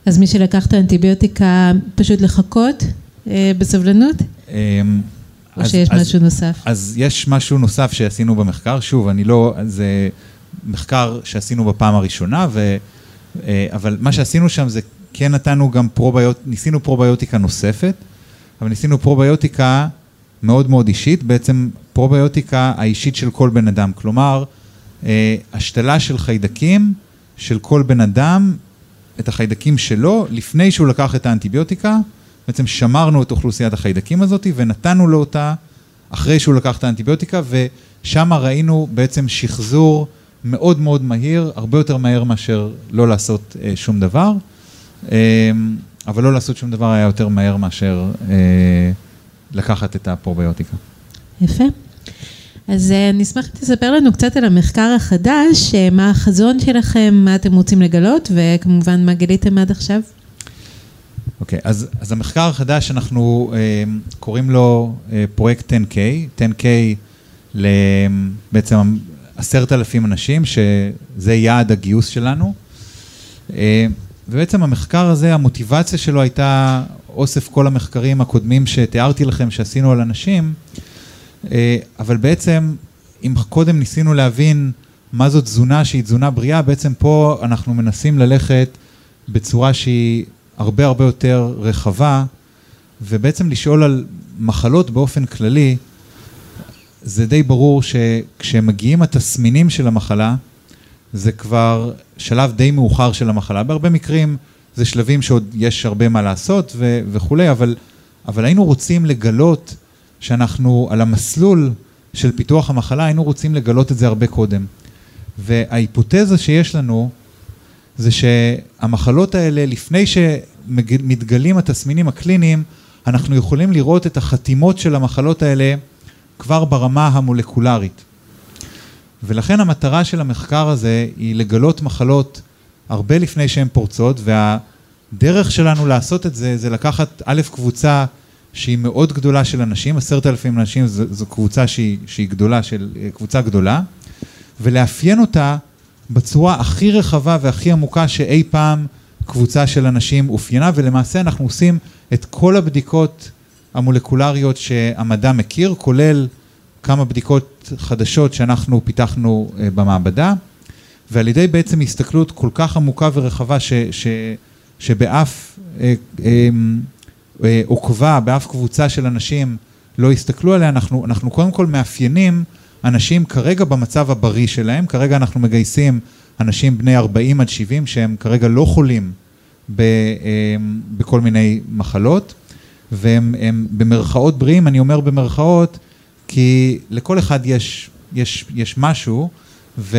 אז מי שלקח את האנטיביוטיקה, פשוט לחכות אה, בסבלנות? אמ, או שיש אז, משהו נוסף? אז יש משהו נוסף שעשינו במחקר, שוב, אני לא, זה מחקר שעשינו בפעם הראשונה, ו, אה, אבל מה שעשינו שם זה כן נתנו גם פרוביוט, ניסינו פרוביוטיקה נוספת, אבל ניסינו פרוביוטיקה מאוד מאוד אישית, בעצם פרוביוטיקה האישית של כל בן אדם, כלומר, אה, השתלה של חיידקים של כל בן אדם את החיידקים שלו לפני שהוא לקח את האנטיביוטיקה, בעצם שמרנו את אוכלוסיית החיידקים הזאת ונתנו לו אותה אחרי שהוא לקח את האנטיביוטיקה, ושם ראינו בעצם שחזור מאוד מאוד מהיר, הרבה יותר מהר מאשר לא לעשות אה, שום דבר, אה, אבל לא לעשות שום דבר היה יותר מהר מאשר אה, לקחת את הפרוביוטיקה. יפה. אז אה, אני אשמח שתספר לנו קצת על המחקר החדש, אה, מה החזון שלכם, מה אתם רוצים לגלות, וכמובן מה גיליתם עד עכשיו. אוקיי, okay, אז, אז המחקר החדש, אנחנו אה, קוראים לו אה, פרויקט 10K, 10K לבעצם עשרת אלפים אנשים, שזה יעד הגיוס שלנו. אה, ובעצם המחקר הזה, המוטיבציה שלו הייתה אוסף כל המחקרים הקודמים שתיארתי לכם שעשינו על אנשים, אה, אבל בעצם, אם קודם ניסינו להבין מה זאת תזונה שהיא תזונה בריאה, בעצם פה אנחנו מנסים ללכת בצורה שהיא הרבה הרבה יותר רחבה, ובעצם לשאול על מחלות באופן כללי, זה די ברור שכשמגיעים התסמינים של המחלה, זה כבר שלב די מאוחר של המחלה. בהרבה מקרים זה שלבים שעוד יש הרבה מה לעשות ו- וכולי, אבל, אבל היינו רוצים לגלות שאנחנו על המסלול של פיתוח המחלה, היינו רוצים לגלות את זה הרבה קודם. וההיפותזה שיש לנו זה שהמחלות האלה, לפני, ש, מתגלים התסמינים הקליניים, אנחנו יכולים לראות את החתימות של המחלות האלה כבר ברמה המולקולרית. ולכן המטרה של המחקר הזה היא לגלות מחלות הרבה לפני שהן פורצות, והדרך שלנו לעשות את זה, זה לקחת א', קבוצה שהיא מאוד גדולה של אנשים, עשרת אלפים אנשים זו, זו קבוצה שהיא, שהיא גדולה, של, קבוצה גדולה, ולאפיין אותה בצורה הכי רחבה והכי עמוקה שאי פעם קבוצה של אנשים אופיינה, ולמעשה אנחנו עושים את כל הבדיקות המולקולריות שהמדע מכיר, כולל כמה בדיקות חדשות שאנחנו פיתחנו אה, במעבדה, ועל ידי בעצם הסתכלות כל כך עמוקה ורחבה ש, ש, שבאף אה, אה, עוקבה, באף קבוצה של אנשים לא הסתכלו עליה, אנחנו, אנחנו קודם כל מאפיינים אנשים כרגע במצב הבריא שלהם, כרגע אנחנו מגייסים אנשים בני 40 עד 70 שהם כרגע לא חולים ב, בכל מיני מחלות, והם במרכאות בריאים, אני אומר במרכאות, כי לכל אחד יש, יש, יש משהו, ו,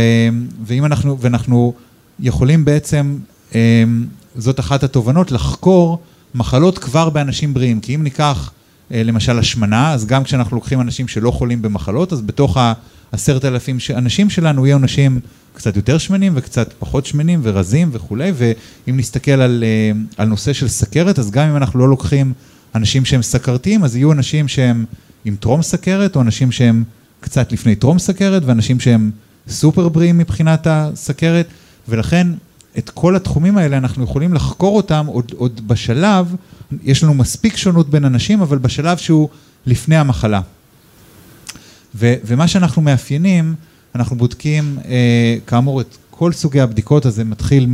ואם אנחנו, ואנחנו יכולים בעצם, אמ, זאת אחת התובנות, לחקור מחלות כבר באנשים בריאים. כי אם ניקח אה, למשל השמנה, אז גם כשאנחנו לוקחים אנשים שלא חולים במחלות, אז בתוך העשרת אלפים אנשים שלנו יהיו אנשים קצת יותר שמנים וקצת פחות שמנים ורזים וכולי, ואם נסתכל על, אה, על נושא של סכרת, אז גם אם אנחנו לא לוקחים אנשים שהם סכרתיים, אז יהיו אנשים שהם עם טרום סכרת, או אנשים שהם קצת לפני טרום סכרת, ואנשים שהם סופר בריאים מבחינת הסכרת, ולכן את כל התחומים האלה אנחנו יכולים לחקור אותם עוד, עוד בשלב, יש לנו מספיק שונות בין אנשים, אבל בשלב שהוא לפני המחלה. ו, ומה שאנחנו מאפיינים, אנחנו בודקים אה, כאמור את כל סוגי הבדיקות, אז זה מתחיל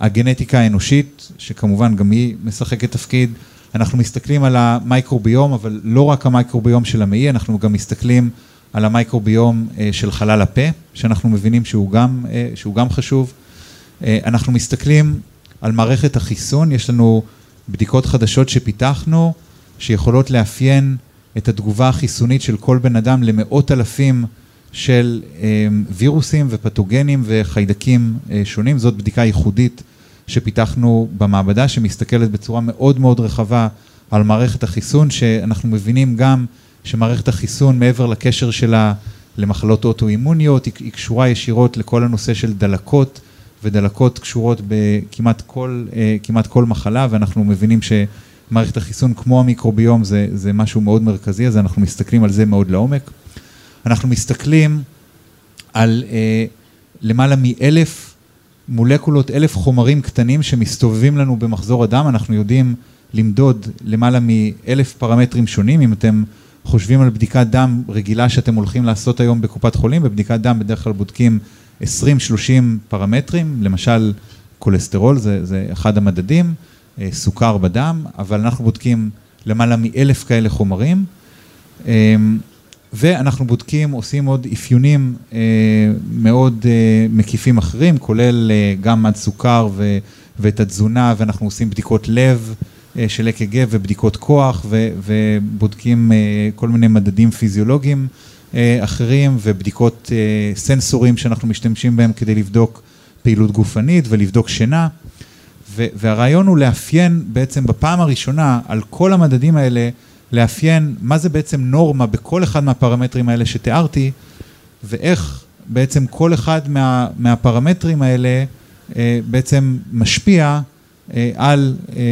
מהגנטיקה האנושית, שכמובן גם היא משחקת תפקיד, אנחנו מסתכלים על המייקרוביום, אבל לא רק המייקרוביום של המעי, אנחנו גם מסתכלים על המייקרוביום אה, של חלל הפה, שאנחנו מבינים שהוא גם, אה, שהוא גם חשוב. אה, אנחנו מסתכלים על מערכת החיסון, יש לנו בדיקות חדשות שפיתחנו, שיכולות לאפיין את התגובה החיסונית של כל בן אדם למאות אלפים של וירוסים ופתוגנים וחיידקים שונים. זאת בדיקה ייחודית שפיתחנו במעבדה, שמסתכלת בצורה מאוד מאוד רחבה על מערכת החיסון, שאנחנו מבינים גם שמערכת החיסון, מעבר לקשר שלה למחלות אוטואימוניות, היא קשורה ישירות לכל הנושא של דלקות, ודלקות קשורות בכמעט כל, אה, כמעט כל מחלה, ואנחנו מבינים שמערכת החיסון, כמו המיקרוביום, זה, זה משהו מאוד מרכזי, אז אנחנו מסתכלים על זה מאוד לעומק. אנחנו מסתכלים על אה, למעלה מאלף מולקולות, אלף חומרים קטנים שמסתובבים לנו במחזור הדם, אנחנו יודעים למדוד למעלה מאלף פרמטרים שונים, אם אתם חושבים על בדיקת דם רגילה שאתם הולכים לעשות היום בקופת חולים, בבדיקת דם בדרך כלל בודקים 20-30 פרמטרים, למשל כולסטרול זה, זה אחד המדדים, אה, סוכר בדם, אבל אנחנו בודקים למעלה מאלף כאלה חומרים. אמ, ואנחנו בודקים, עושים עוד אפיונים אה, מאוד אה, מקיפים אחרים, כולל אה, גם עד סוכר ו, ואת התזונה, ואנחנו עושים בדיקות לב אה, של אק"ג ובדיקות כוח, ו, ובודקים אה, כל מיני מדדים פיזיולוגיים אה, אחרים, ובדיקות אה, סנסורים שאנחנו משתמשים בהם כדי לבדוק פעילות גופנית ולבדוק שינה. והרעיון הוא לאפיין בעצם בפעם הראשונה על כל המדדים האלה, לאפיין מה זה בעצם נורמה בכל אחד מהפרמטרים האלה שתיארתי, ואיך בעצם כל אחד מה, מהפרמטרים האלה אה, בעצם משפיע אה, על אה,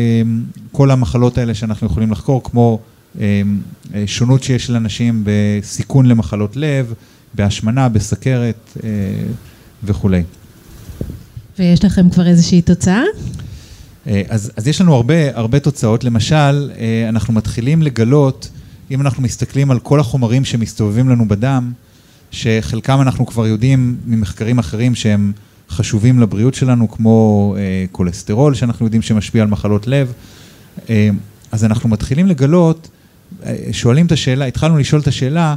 כל המחלות האלה שאנחנו יכולים לחקור, כמו אה, אה, שונות שיש לאנשים בסיכון למחלות לב, בהשמנה, בסכרת אה, וכולי. ויש לכם כבר איזושהי תוצאה? אה, אז, אז יש לנו הרבה, הרבה תוצאות. למשל, אה, אנחנו מתחילים לגלות, אם אנחנו מסתכלים על כל החומרים שמסתובבים לנו בדם, שחלקם אנחנו כבר יודעים ממחקרים אחרים שהם חשובים לבריאות שלנו, כמו אה, כולסטרול, שאנחנו יודעים שמשפיע על מחלות לב, אז אנחנו מתחילים לגלות, שואלים את השאלה, התחלנו לשאול את השאלה,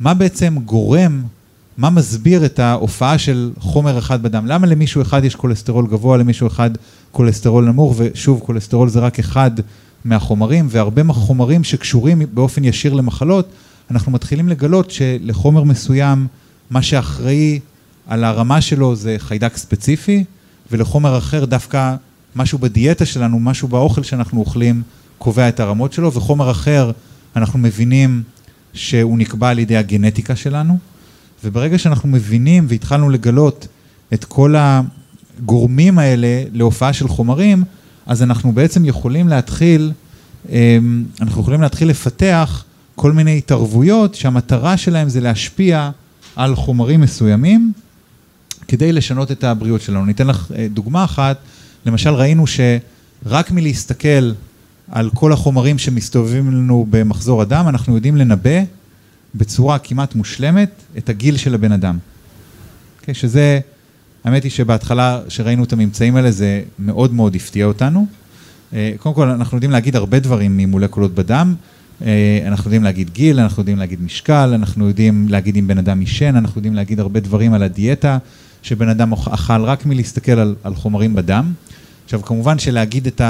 מה בעצם גורם מה מסביר את ההופעה של חומר אחד בדם? למה למישהו אחד יש כולסטרול גבוה, למישהו אחד כולסטרול נמוך, ושוב, כולסטרול זה רק אחד מהחומרים, והרבה מהחומרים שקשורים באופן ישיר למחלות, אנחנו מתחילים לגלות שלחומר מסוים, מה שאחראי על הרמה שלו זה חיידק ספציפי, ולחומר אחר דווקא משהו בדיאטה שלנו, משהו באוכל שאנחנו אוכלים, קובע את הרמות שלו, וחומר אחר, אנחנו מבינים שהוא נקבע על ידי הגנטיקה שלנו, וברגע שאנחנו מבינים והתחלנו לגלות את כל הגורמים האלה להופעה של חומרים, אז אנחנו בעצם יכולים להתחיל, אמ, אנחנו יכולים להתחיל לפתח כל מיני התערבויות שהמטרה שלהם זה להשפיע על חומרים מסוימים כדי לשנות את הבריאות שלנו. ניתן לך אה, דוגמה אחת, למשל ראינו שרק מלהסתכל על כל החומרים שמסתובבים לנו במחזור הדם, אנחנו יודעים לנבא בצורה כמעט מושלמת את הגיל של הבן אדם. Okay, אוקיי? שזה, האמת היא שבהתחלה, שראינו את הממצאים האלה, זה מאוד מאוד הפתיע אותנו. אה, קודם כל, אנחנו יודעים להגיד הרבה דברים ממולקולות בדם. אה, אנחנו יודעים להגיד גיל, אנחנו יודעים להגיד משקל, אנחנו יודעים להגיד אם בן אדם עישן, אנחנו יודעים להגיד הרבה דברים על הדיאטה שבן אדם אכל רק מלהסתכל על, על חומרים בדם. עכשיו, כמובן שלהגיד את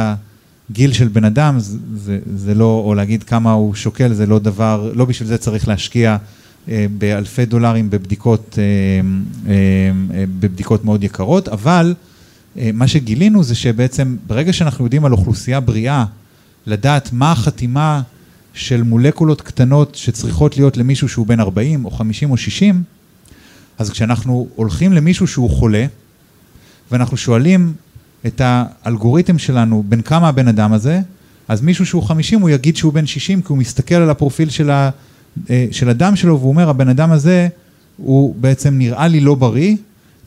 הגיל של בן אדם, זה, זה, זה לא, או להגיד כמה הוא שוקל, זה לא דבר, לא בשביל זה צריך להשקיע אה, באלפי דולרים בבדיקות, אה, אה, אה, בבדיקות מאוד יקרות, אבל אה, מה שגילינו זה שבעצם ברגע שאנחנו יודעים על אוכלוסייה בריאה, לדעת מה החתימה של מולקולות קטנות שצריכות להיות למישהו שהוא בן 40 או 50 או 60, אז כשאנחנו הולכים למישהו שהוא חולה, ואנחנו שואלים את האלגוריתם שלנו בין כמה הבן אדם הזה, אז מישהו שהוא 50 הוא יגיד שהוא בן 60 כי הוא מסתכל על הפרופיל של, ה, אה, של הדם שלו והוא אומר הבן אדם הזה הוא בעצם נראה לי לא בריא,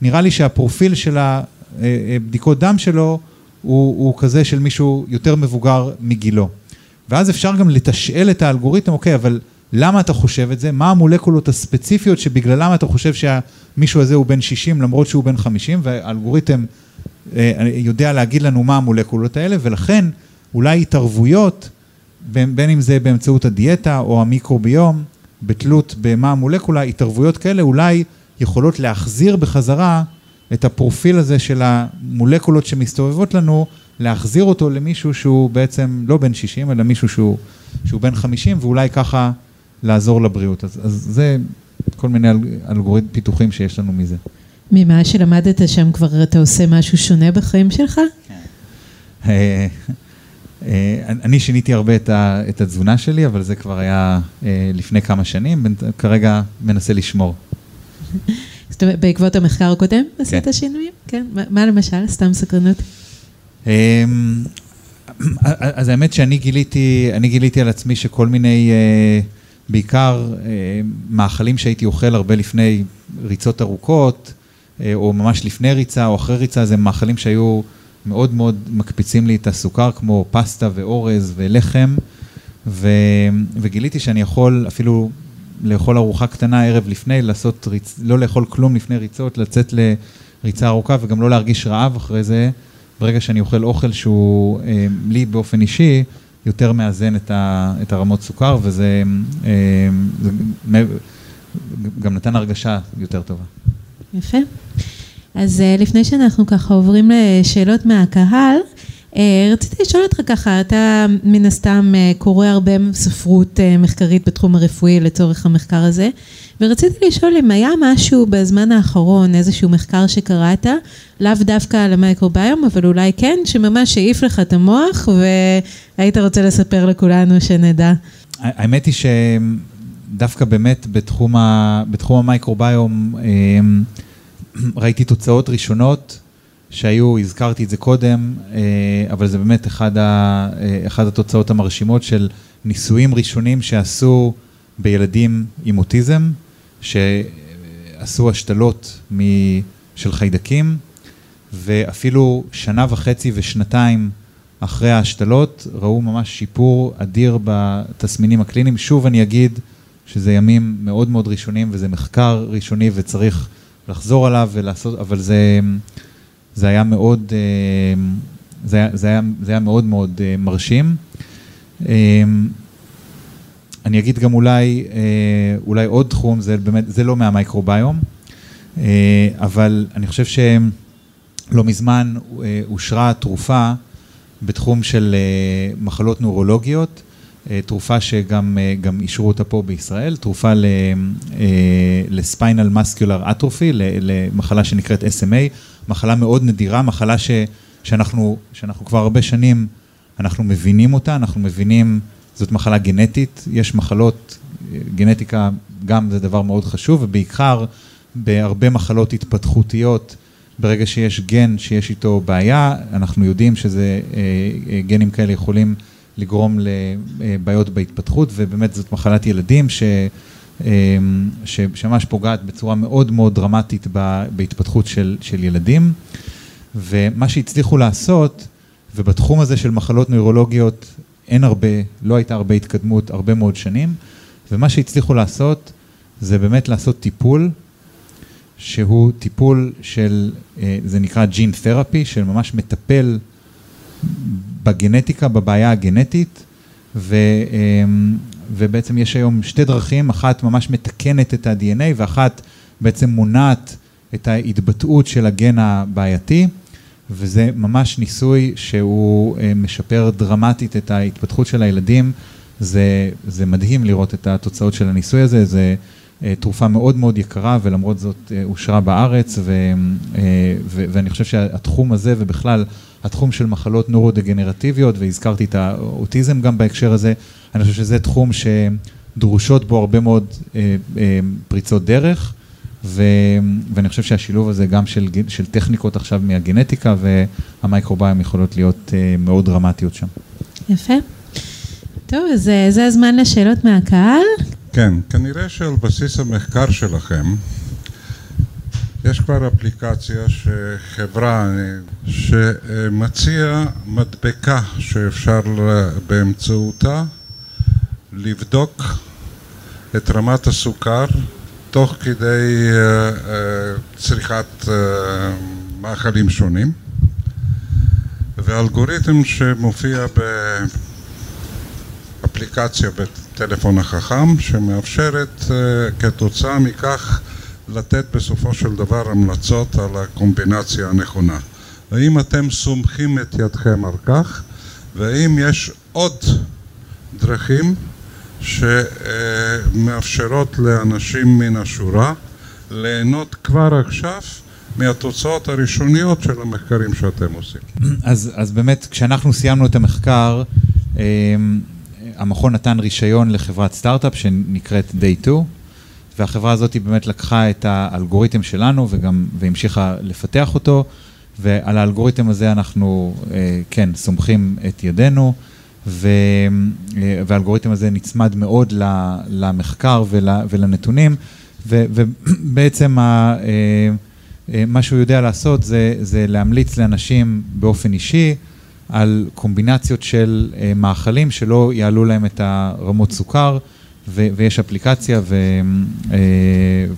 נראה לי שהפרופיל של הבדיקות אה, אה, דם שלו הוא, הוא כזה של מישהו יותר מבוגר מגילו. ואז אפשר גם לתשאל את האלגוריתם, אוקיי, אבל למה אתה חושב את זה? מה המולקולות הספציפיות שבגללם אתה חושב שהמישהו הזה הוא בן 60 למרות שהוא בן 50, והאלגוריתם יודע להגיד לנו מה המולקולות האלה, ולכן אולי התערבויות, בין, בין אם זה באמצעות הדיאטה או המיקרוביום, בתלות במה המולקולה, התערבויות כאלה אולי יכולות להחזיר בחזרה את הפרופיל הזה של המולקולות שמסתובבות לנו להחזיר אותו למישהו שהוא בעצם לא בן 60, אלא מישהו שהוא, שהוא בן 50, ואולי ככה לעזור לבריאות. אז, אז זה כל מיני אלגוריתם פיתוחים שיש לנו מזה. ממה שלמדת שם כבר אתה עושה משהו שונה בחיים שלך? כן. אה, אה, אני שיניתי הרבה את התזונה שלי, אבל זה כבר היה אה, לפני כמה שנים, כרגע מנסה לשמור. זאת אומרת, בעקבות המחקר הקודם עשית כן. שינויים? כן. מה למשל? סתם סקרנות. אז האמת שאני גיליתי, אני גיליתי על עצמי שכל מיני, בעיקר מאכלים שהייתי אוכל הרבה לפני ריצות ארוכות, או ממש לפני ריצה או אחרי ריצה, זה מאכלים שהיו מאוד מאוד מקפיצים לי את הסוכר, כמו פסטה ואורז ולחם, ו, וגיליתי שאני יכול אפילו לאכול ארוחה קטנה ערב לפני, לעשות ריצ... לא לאכול כלום לפני ריצות, לצאת לריצה ארוכה וגם לא להרגיש רעב אחרי זה. ברגע שאני אוכל אוכל שהוא אה, לי באופן אישי, יותר מאזן את, ה, את הרמות סוכר, וזה אה, זה, גם נתן הרגשה יותר טובה. יפה. אז אה, לפני שאנחנו ככה עוברים לשאלות מהקהל, אה, רציתי לשאול אותך ככה, אתה מן הסתם אה, קורא הרבה ספרות מחקרית בתחום הרפואי לצורך המחקר הזה, ורציתי לשאול אם היה משהו בזמן האחרון, איזשהו מחקר שקראת, לאו דווקא על המייקרוביום, אבל אולי כן, שממש העיף לך את המוח, והיית רוצה לספר לכולנו שנדע. האמת היא שדווקא באמת בתחום, ה... בתחום המייקרוביום ראיתי תוצאות ראשונות. שהיו, הזכרתי את זה קודם, אה, אבל זה באמת אחד, ה, אה, אחד התוצאות המרשימות של ניסויים ראשונים שעשו בילדים עם אוטיזם, שעשו השתלות של חיידקים, ואפילו שנה וחצי ושנתיים אחרי ההשתלות, ראו ממש שיפור אדיר בתסמינים הקליניים. שוב אני אגיד שזה ימים מאוד מאוד ראשונים וזה מחקר ראשוני וצריך לחזור עליו ולעשות, אבל זה... זה היה מאוד, אה, זה היה, זה היה, זה היה מאוד מאוד אה, מרשים. אה, אני אגיד גם אולי, אולי עוד תחום, זה באמת, זה לא מהמייקרוביום, אבל אני חושב שלא מזמן אושרה תרופה בתחום של מחלות נורולוגיות, תרופה שגם אישרו אותה פה בישראל, תרופה לספיינל מסקיולר אטרופי, למחלה שנקראת SMA, מחלה מאוד נדירה, מחלה שאנחנו, שאנחנו כבר הרבה שנים, אנחנו מבינים אותה, אנחנו מבינים, זאת מחלה גנטית, יש מחלות, גנטיקה גם זה דבר מאוד חשוב, ובעיקר בהרבה מחלות התפתחותיות, ברגע שיש גן שיש איתו בעיה, אנחנו יודעים שזה, אה, אה, גנים כאלה יכולים לגרום לבעיות בהתפתחות, ובאמת זאת מחלת ילדים ש... שממש פוגעת בצורה מאוד מאוד דרמטית בהתפתחות של, של ילדים. ומה שהצליחו לעשות, ובתחום הזה של מחלות נוירולוגיות אין הרבה, לא הייתה הרבה התקדמות הרבה מאוד שנים, ומה שהצליחו לעשות זה באמת לעשות טיפול שהוא טיפול של, אה, זה נקרא ג'ין תרפי, שממש מטפל בגנטיקה, בבעיה הגנטית, ו, אמ, ובעצם יש היום שתי דרכים, אחת ממש מתקנת את ה-DNA ואחת בעצם מונעת את ההתבטאות של הגן הבעייתי, וזה ממש ניסוי שהוא אה, משפר דרמטית את ההתפתחות של הילדים. זה, זה מדהים לראות את התוצאות של הניסוי הזה, זה אה, תרופה מאוד מאוד יקרה ולמרות זאת אה, אושרה בארץ ו, ו, ואני חושב שהתחום הזה ובכלל התחום של מחלות נורו-דגנרטיביות והזכרתי את האוטיזם גם בהקשר הזה, אני חושב שזה תחום שדרושות בו הרבה מאוד פריצות דרך. ו, ואני חושב שהשילוב הזה גם של, של טכניקות עכשיו מהגנטיקה והמייקרוביום יכולות להיות uh, מאוד דרמטיות שם. יפה. טוב, אז אה, זה הזמן לשאלות מהקהל. כן, כנראה שעל בסיס המחקר שלכם, יש כבר אפליקציה שחברה שמציע מדבקה שאפשר באמצעותה לבדוק את רמת הסוכר תוך כדי uh, צריכת מאכלים שונים. ואלגוריתם שמופיע באפליקציה בטלפון החכם שמאפשרת כתוצאה מכך לתת בסופו של דבר המלצות על הקומבינציה הנכונה. האם אתם סומכים את ידכם על כך והאם יש עוד דרכים שמאפשרות לאנשים מן השורה ליהנות כבר עכשיו מהתוצאות הראשוניות של המחקרים שאתם עושים. אז, אז באמת, כשאנחנו סיימנו את המחקר, אמ, המכון נתן רישיון לחברת סטארט-אפ שנקראת Day 2, והחברה הזאת באמת לקחה את האלגוריתם שלנו וגם, והמשיכה לפתח אותו, ועל האלגוריתם הזה אנחנו, אה, כן, סומכים את ידינו. והאלגוריתם הזה נצמד מאוד למחקר ולנתונים, ובעצם אה, אה, מה שהוא יודע לעשות זה, זה להמליץ לאנשים באופן אישי על קומבינציות של אה, מאכלים שלא יעלו להם את הרמות סוכר, ויש אפליקציה,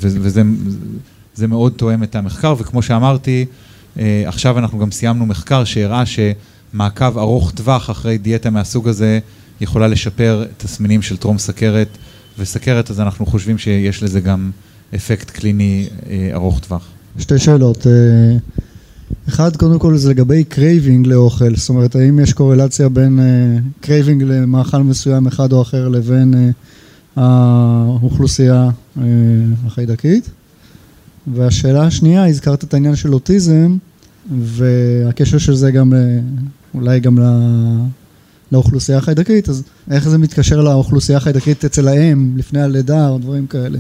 וזה מאוד תואם את המחקר, וכמו שאמרתי, עכשיו אנחנו גם סיימנו מחקר שהראה ש... מעקב ארוך טווח אחרי דיאטה מהסוג הזה יכולה לשפר תסמינים של טרום סכרת וסכרת, אז אנחנו חושבים שיש לזה גם אפקט קליני אה, ארוך טווח. שתי שאלות. אה, אחד, קודם כל זה לגבי craving לאוכל, זאת אומרת, האם יש קורלציה בין craving אה, למאכל מסוים אחד או אחר לבין האוכלוסייה החיידקית? והשאלה השנייה, הזכרת את העניין של אוטיזם, והקשר של זה גם אולי גם לא... לאוכלוסייה החיידקית, אז איך זה מתקשר לאוכלוסייה החיידקית אצל האם, לפני הלידה או דברים כאלה?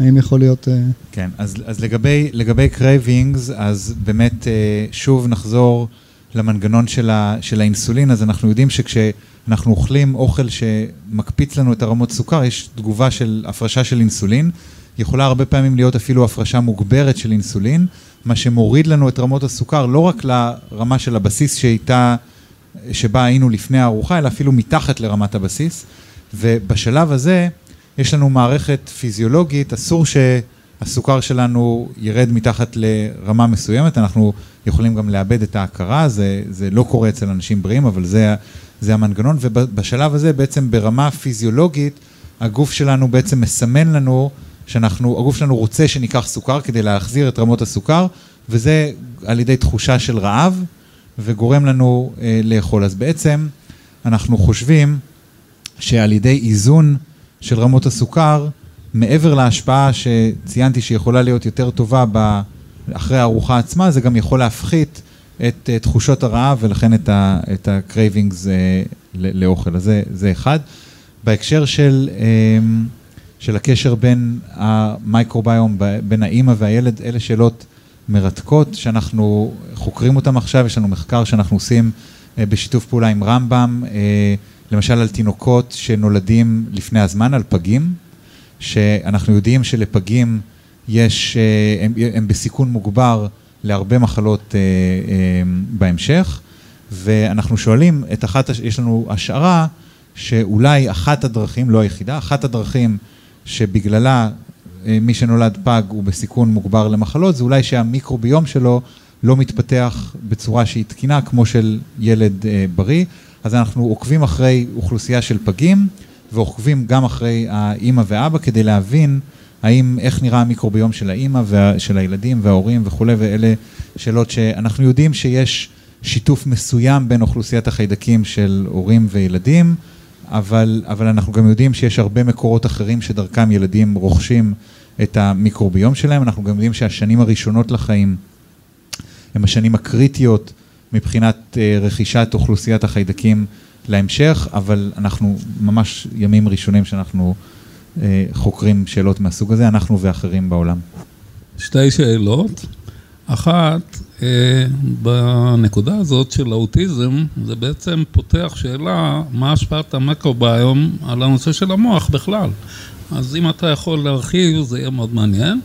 האם יכול להיות... אה, כן, אז, אז לגבי, לגבי cravings, אז באמת אה, שוב נחזור למנגנון של, ה, של האינסולין, אז אנחנו יודעים שכשאנחנו אוכלים אוכל שמקפיץ לנו את הרמות סוכר, יש תגובה של הפרשה של אינסולין, יכולה הרבה פעמים להיות אפילו הפרשה מוגברת של אינסולין, מה שמוריד לנו את רמות הסוכר לא רק לרמה של הבסיס שאיתה, שבה היינו לפני הארוחה, אלא אפילו מתחת לרמת הבסיס. ובשלב הזה יש לנו מערכת פיזיולוגית, אסור שהסוכר שלנו ירד מתחת לרמה מסוימת, אנחנו יכולים גם לאבד את ההכרה, זה, זה לא קורה אצל אנשים בריאים, אבל זה, זה המנגנון, ובשלב הזה בעצם ברמה פיזיולוגית, הגוף שלנו בעצם מסמן לנו שאנחנו, הגוף שלנו רוצה שניקח סוכר כדי להחזיר את רמות הסוכר, וזה על ידי תחושה של רעב, וגורם לנו אה, לאכול. אז בעצם אנחנו חושבים שעל ידי איזון של רמות הסוכר, מעבר להשפעה שציינתי שיכולה להיות יותר טובה ב... אחרי הארוחה עצמה, זה גם יכול להפחית את אה, תחושות הרעב ולכן את, ה, את ה cravings אה, לאוכל. אז זה, זה אחד. בהקשר של, um, של הקשר בין המייקרוביום, בין האימא והילד, אלה שאלות מרתקות שאנחנו חוקרים אותן עכשיו, יש לנו מחקר שאנחנו עושים uh, בשיתוף פעולה עם רמב"ם, למשל על תינוקות שנולדים לפני הזמן, על פגים, שאנחנו יודעים שלפגים יש, uh, הם, הם בסיכון מוגבר להרבה מחלות אה, אה, בהמשך, ואנחנו שואלים את אחת, יש לנו השערה שאולי אחת הדרכים, לא היחידה, אחת הדרכים שבגללה אה, מי שנולד פג הוא בסיכון מוגבר למחלות, זה אולי שהמיקרוביום שלו לא מתפתח בצורה שהיא תקינה כמו של ילד אה, בריא. אז אנחנו עוקבים אחרי אוכלוסייה של פגים ועוקבים גם אחרי האימא והאבא כדי להבין האם, איך נראה המיקרוביום של האימא ושל הילדים וההורים וכולי, ואלה שאלות שאנחנו יודעים שיש שיתוף מסוים בין אוכלוסיית החיידקים של הורים וילדים, אבל, אבל אנחנו גם יודעים שיש הרבה מקורות אחרים שדרכם ילדים רוכשים את המיקרוביום שלהם. אנחנו גם יודעים שהשנים הראשונות לחיים הם השנים הקריטיות מבחינת אה, רכישת אוכלוסיית החיידקים להמשך, אבל אנחנו ממש ימים ראשונים שאנחנו חוקרים שאלות מהסוג הזה, אנחנו ואחרים בעולם. שתי שאלות. אחת, אה, בנקודה הזאת של האוטיזם, זה בעצם פותח שאלה מה השפעת המקרוביום על הנושא של המוח בכלל. אז אם אתה יכול להרחיב, זה יהיה מאוד מעניין.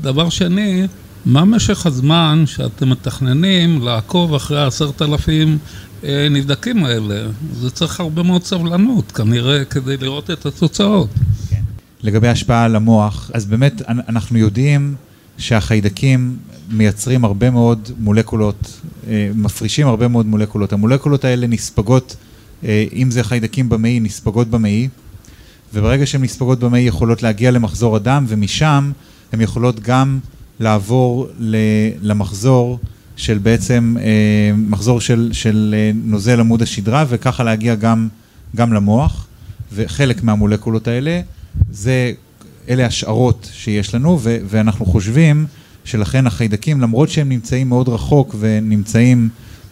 דבר שני, מה משך הזמן שאתם מתכננים לעקוב אחרי העשרת אלפים אה, נבדקים האלה? זה צריך הרבה מאוד סבלנות, כנראה, כדי לראות את התוצאות. לגבי השפעה על המוח, אז באמת אנחנו יודעים שהחיידקים מייצרים הרבה מאוד מולקולות, אה, מפרישים הרבה מאוד מולקולות. המולקולות האלה נספגות, אה, אם זה חיידקים במעי, נספגות במעי, וברגע שהן נספגות במעי יכולות להגיע למחזור הדם, ומשם הן יכולות גם לעבור למחזור של בעצם, אה, מחזור של, של נוזל עמוד השדרה, וככה להגיע גם, גם למוח, וחלק מהמולקולות האלה. זה, אלה השערות שיש לנו, ו- ואנחנו חושבים שלכן החיידקים, למרות שהם נמצאים מאוד רחוק ונמצאים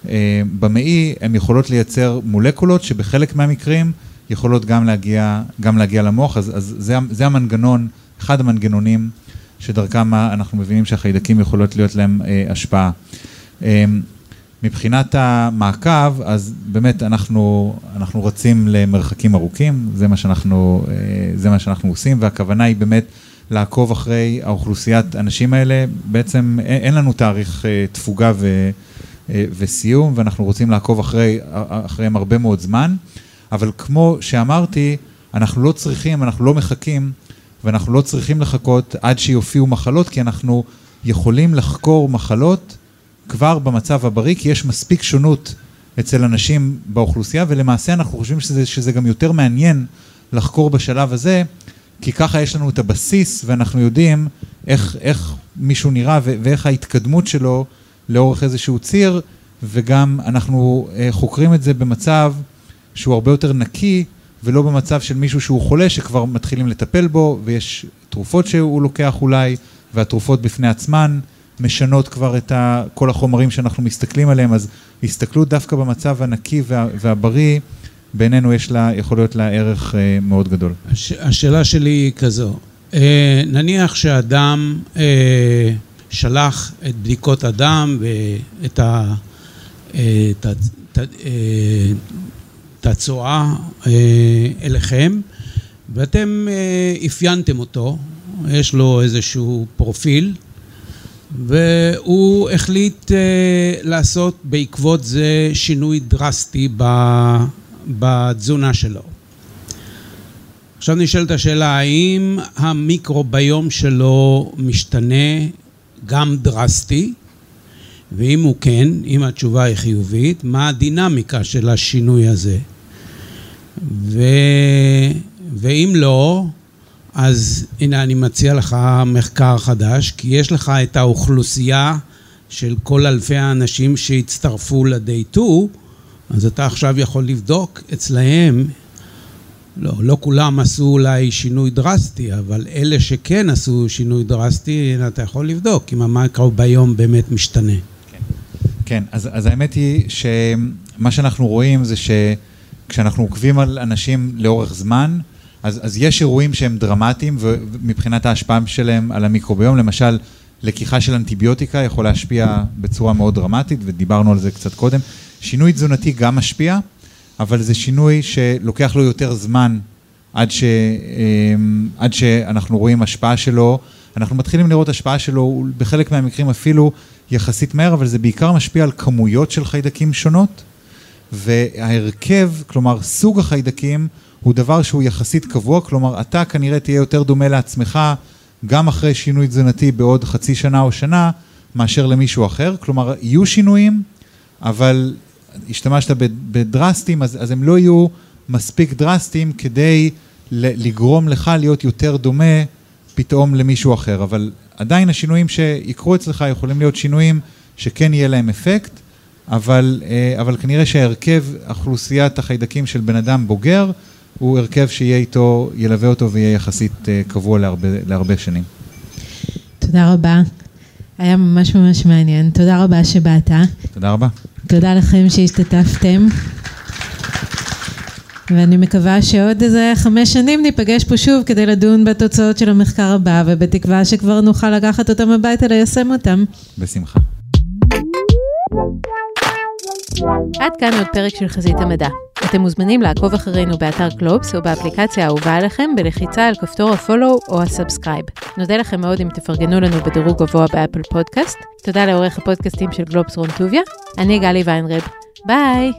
אה, במעי, הם יכולות לייצר מולקולות שבחלק מהמקרים יכולות גם להגיע, גם להגיע למוח, אז, אז זה, זה המנגנון, אחד המנגנונים שדרכם אנחנו מבינים שהחיידקים יכולות להיות להם אה, השפעה. אה, מבחינת המעקב, אז באמת אנחנו, אנחנו רצים למרחקים ארוכים, זה מה, שאנחנו, אה, זה מה שאנחנו עושים, והכוונה היא באמת לעקוב אחרי האוכלוסיית האנשים האלה. בעצם אין לנו תאריך אה, תפוגה ו, אה, וסיום, ואנחנו רוצים לעקוב אחרי, אחריהם הרבה מאוד זמן, אבל כמו שאמרתי, אנחנו לא צריכים, אנחנו לא מחכים, ואנחנו לא צריכים לחכות עד שיופיעו מחלות, כי אנחנו יכולים לחקור מחלות כבר במצב הבריא, כי יש מספיק שונות אצל אנשים באוכלוסייה, ולמעשה אנחנו חושבים שזה, שזה גם יותר מעניין לחקור בשלב הזה, כי ככה יש לנו את הבסיס, ואנחנו יודעים איך, איך מישהו נראה ואיך ההתקדמות שלו לאורך איזשהו ציר, וגם אנחנו אה, חוקרים את זה במצב שהוא הרבה יותר נקי, ולא במצב של מישהו שהוא חולה, שכבר מתחילים לטפל בו, ויש תרופות שהוא לוקח אולי, והתרופות בפני עצמן. משנות כבר את ה, כל החומרים שאנחנו מסתכלים עליהם, אז הסתכלות דווקא במצב הנקי וה, והבריא, בינינו יש לה, יכול להיות לה ערך אה, מאוד גדול. הש, השאלה שלי היא כזו, אה, נניח שאדם אה, שלח את בדיקות הדם ואת ה... אה, את, את, אה, את הצואה אה, אליכם, ואתם אפיינתם אותו, יש לו איזשהו פרופיל, והוא החליט uh, לעשות בעקבות זה שינוי דרסטי בתזונה שלו. עכשיו נשאלת השאלה, האם המיקרוביום שלו משתנה גם דרסטי? ואם הוא כן, אם התשובה היא חיובית, מה הדינמיקה של השינוי הזה? ו... ואם לא, אז הנה אני מציע לך מחקר חדש, כי יש לך את האוכלוסייה של כל אלפי האנשים שהצטרפו ל-day 2, אז אתה עכשיו יכול לבדוק אצלהם, לא, לא כולם עשו אולי שינוי דרסטי, אבל אלה שכן עשו שינוי דרסטי, הנה אתה יכול לבדוק אם המיקרוביום באמת משתנה. כן, כן, אז, אז האמת היא שמה שאנחנו רואים זה שכשאנחנו עוקבים על אנשים לאורך זמן, אז, אז יש אירועים שהם דרמטיים מבחינת ההשפעה שלהם על המיקרוביום, למשל, לקיחה של אנטיביוטיקה יכול להשפיע בצורה מאוד דרמטית, ודיברנו על זה קצת קודם. שינוי תזונתי גם משפיע, אבל זה שינוי שלוקח לו יותר זמן עד, ש, אמ, עד שאנחנו רואים השפעה שלו. אנחנו מתחילים לראות השפעה שלו בחלק מהמקרים אפילו יחסית מהר, אבל זה בעיקר משפיע על כמויות של חיידקים שונות, וההרכב, כלומר סוג החיידקים, הוא דבר שהוא יחסית קבוע, כלומר אתה כנראה תהיה יותר דומה לעצמך גם אחרי שינוי תזונתי בעוד חצי שנה או שנה, מאשר למישהו אחר, כלומר יהיו שינויים, אבל השתמשת בדרסטים, אז, אז הם לא יהיו מספיק דרסטיים כדי לגרום לך להיות יותר דומה פתאום למישהו אחר, אבל עדיין השינויים שיקרו אצלך יכולים להיות שינויים שכן יהיה להם אפקט, אבל, אה, אבל כנראה שהרכב אוכלוסיית החיידקים של בן אדם בוגר הוא הרכב שיהיה איתו, ילווה אותו ויהיה יחסית אה, קבוע להרבה, להרבה שנים. תודה רבה. היה ממש ממש מעניין. תודה רבה שבאת. תודה רבה. תודה לכם שהשתתפתם. ואני מקווה שעוד איזה חמש שנים ניפגש פה שוב כדי לדון בתוצאות של המחקר הבא, ובתקווה שכבר נוכל לקחת אותם הביתה ליישם אותם. בשמחה. עד כאן עוד פרק של חזית המדע. אתם מוזמנים לעקוב אחרינו באתר גלובס או באפליקציה האהובה עליכם בלחיצה על כפתור ה follow או ה subscribe. נודה לכם מאוד אם תפרגנו לנו בדירוג גבוה ב Apple Podcast. תודה לעורך הפודקאסטים של גלובס רון טוביה. אני גלי ויינרב. ביי!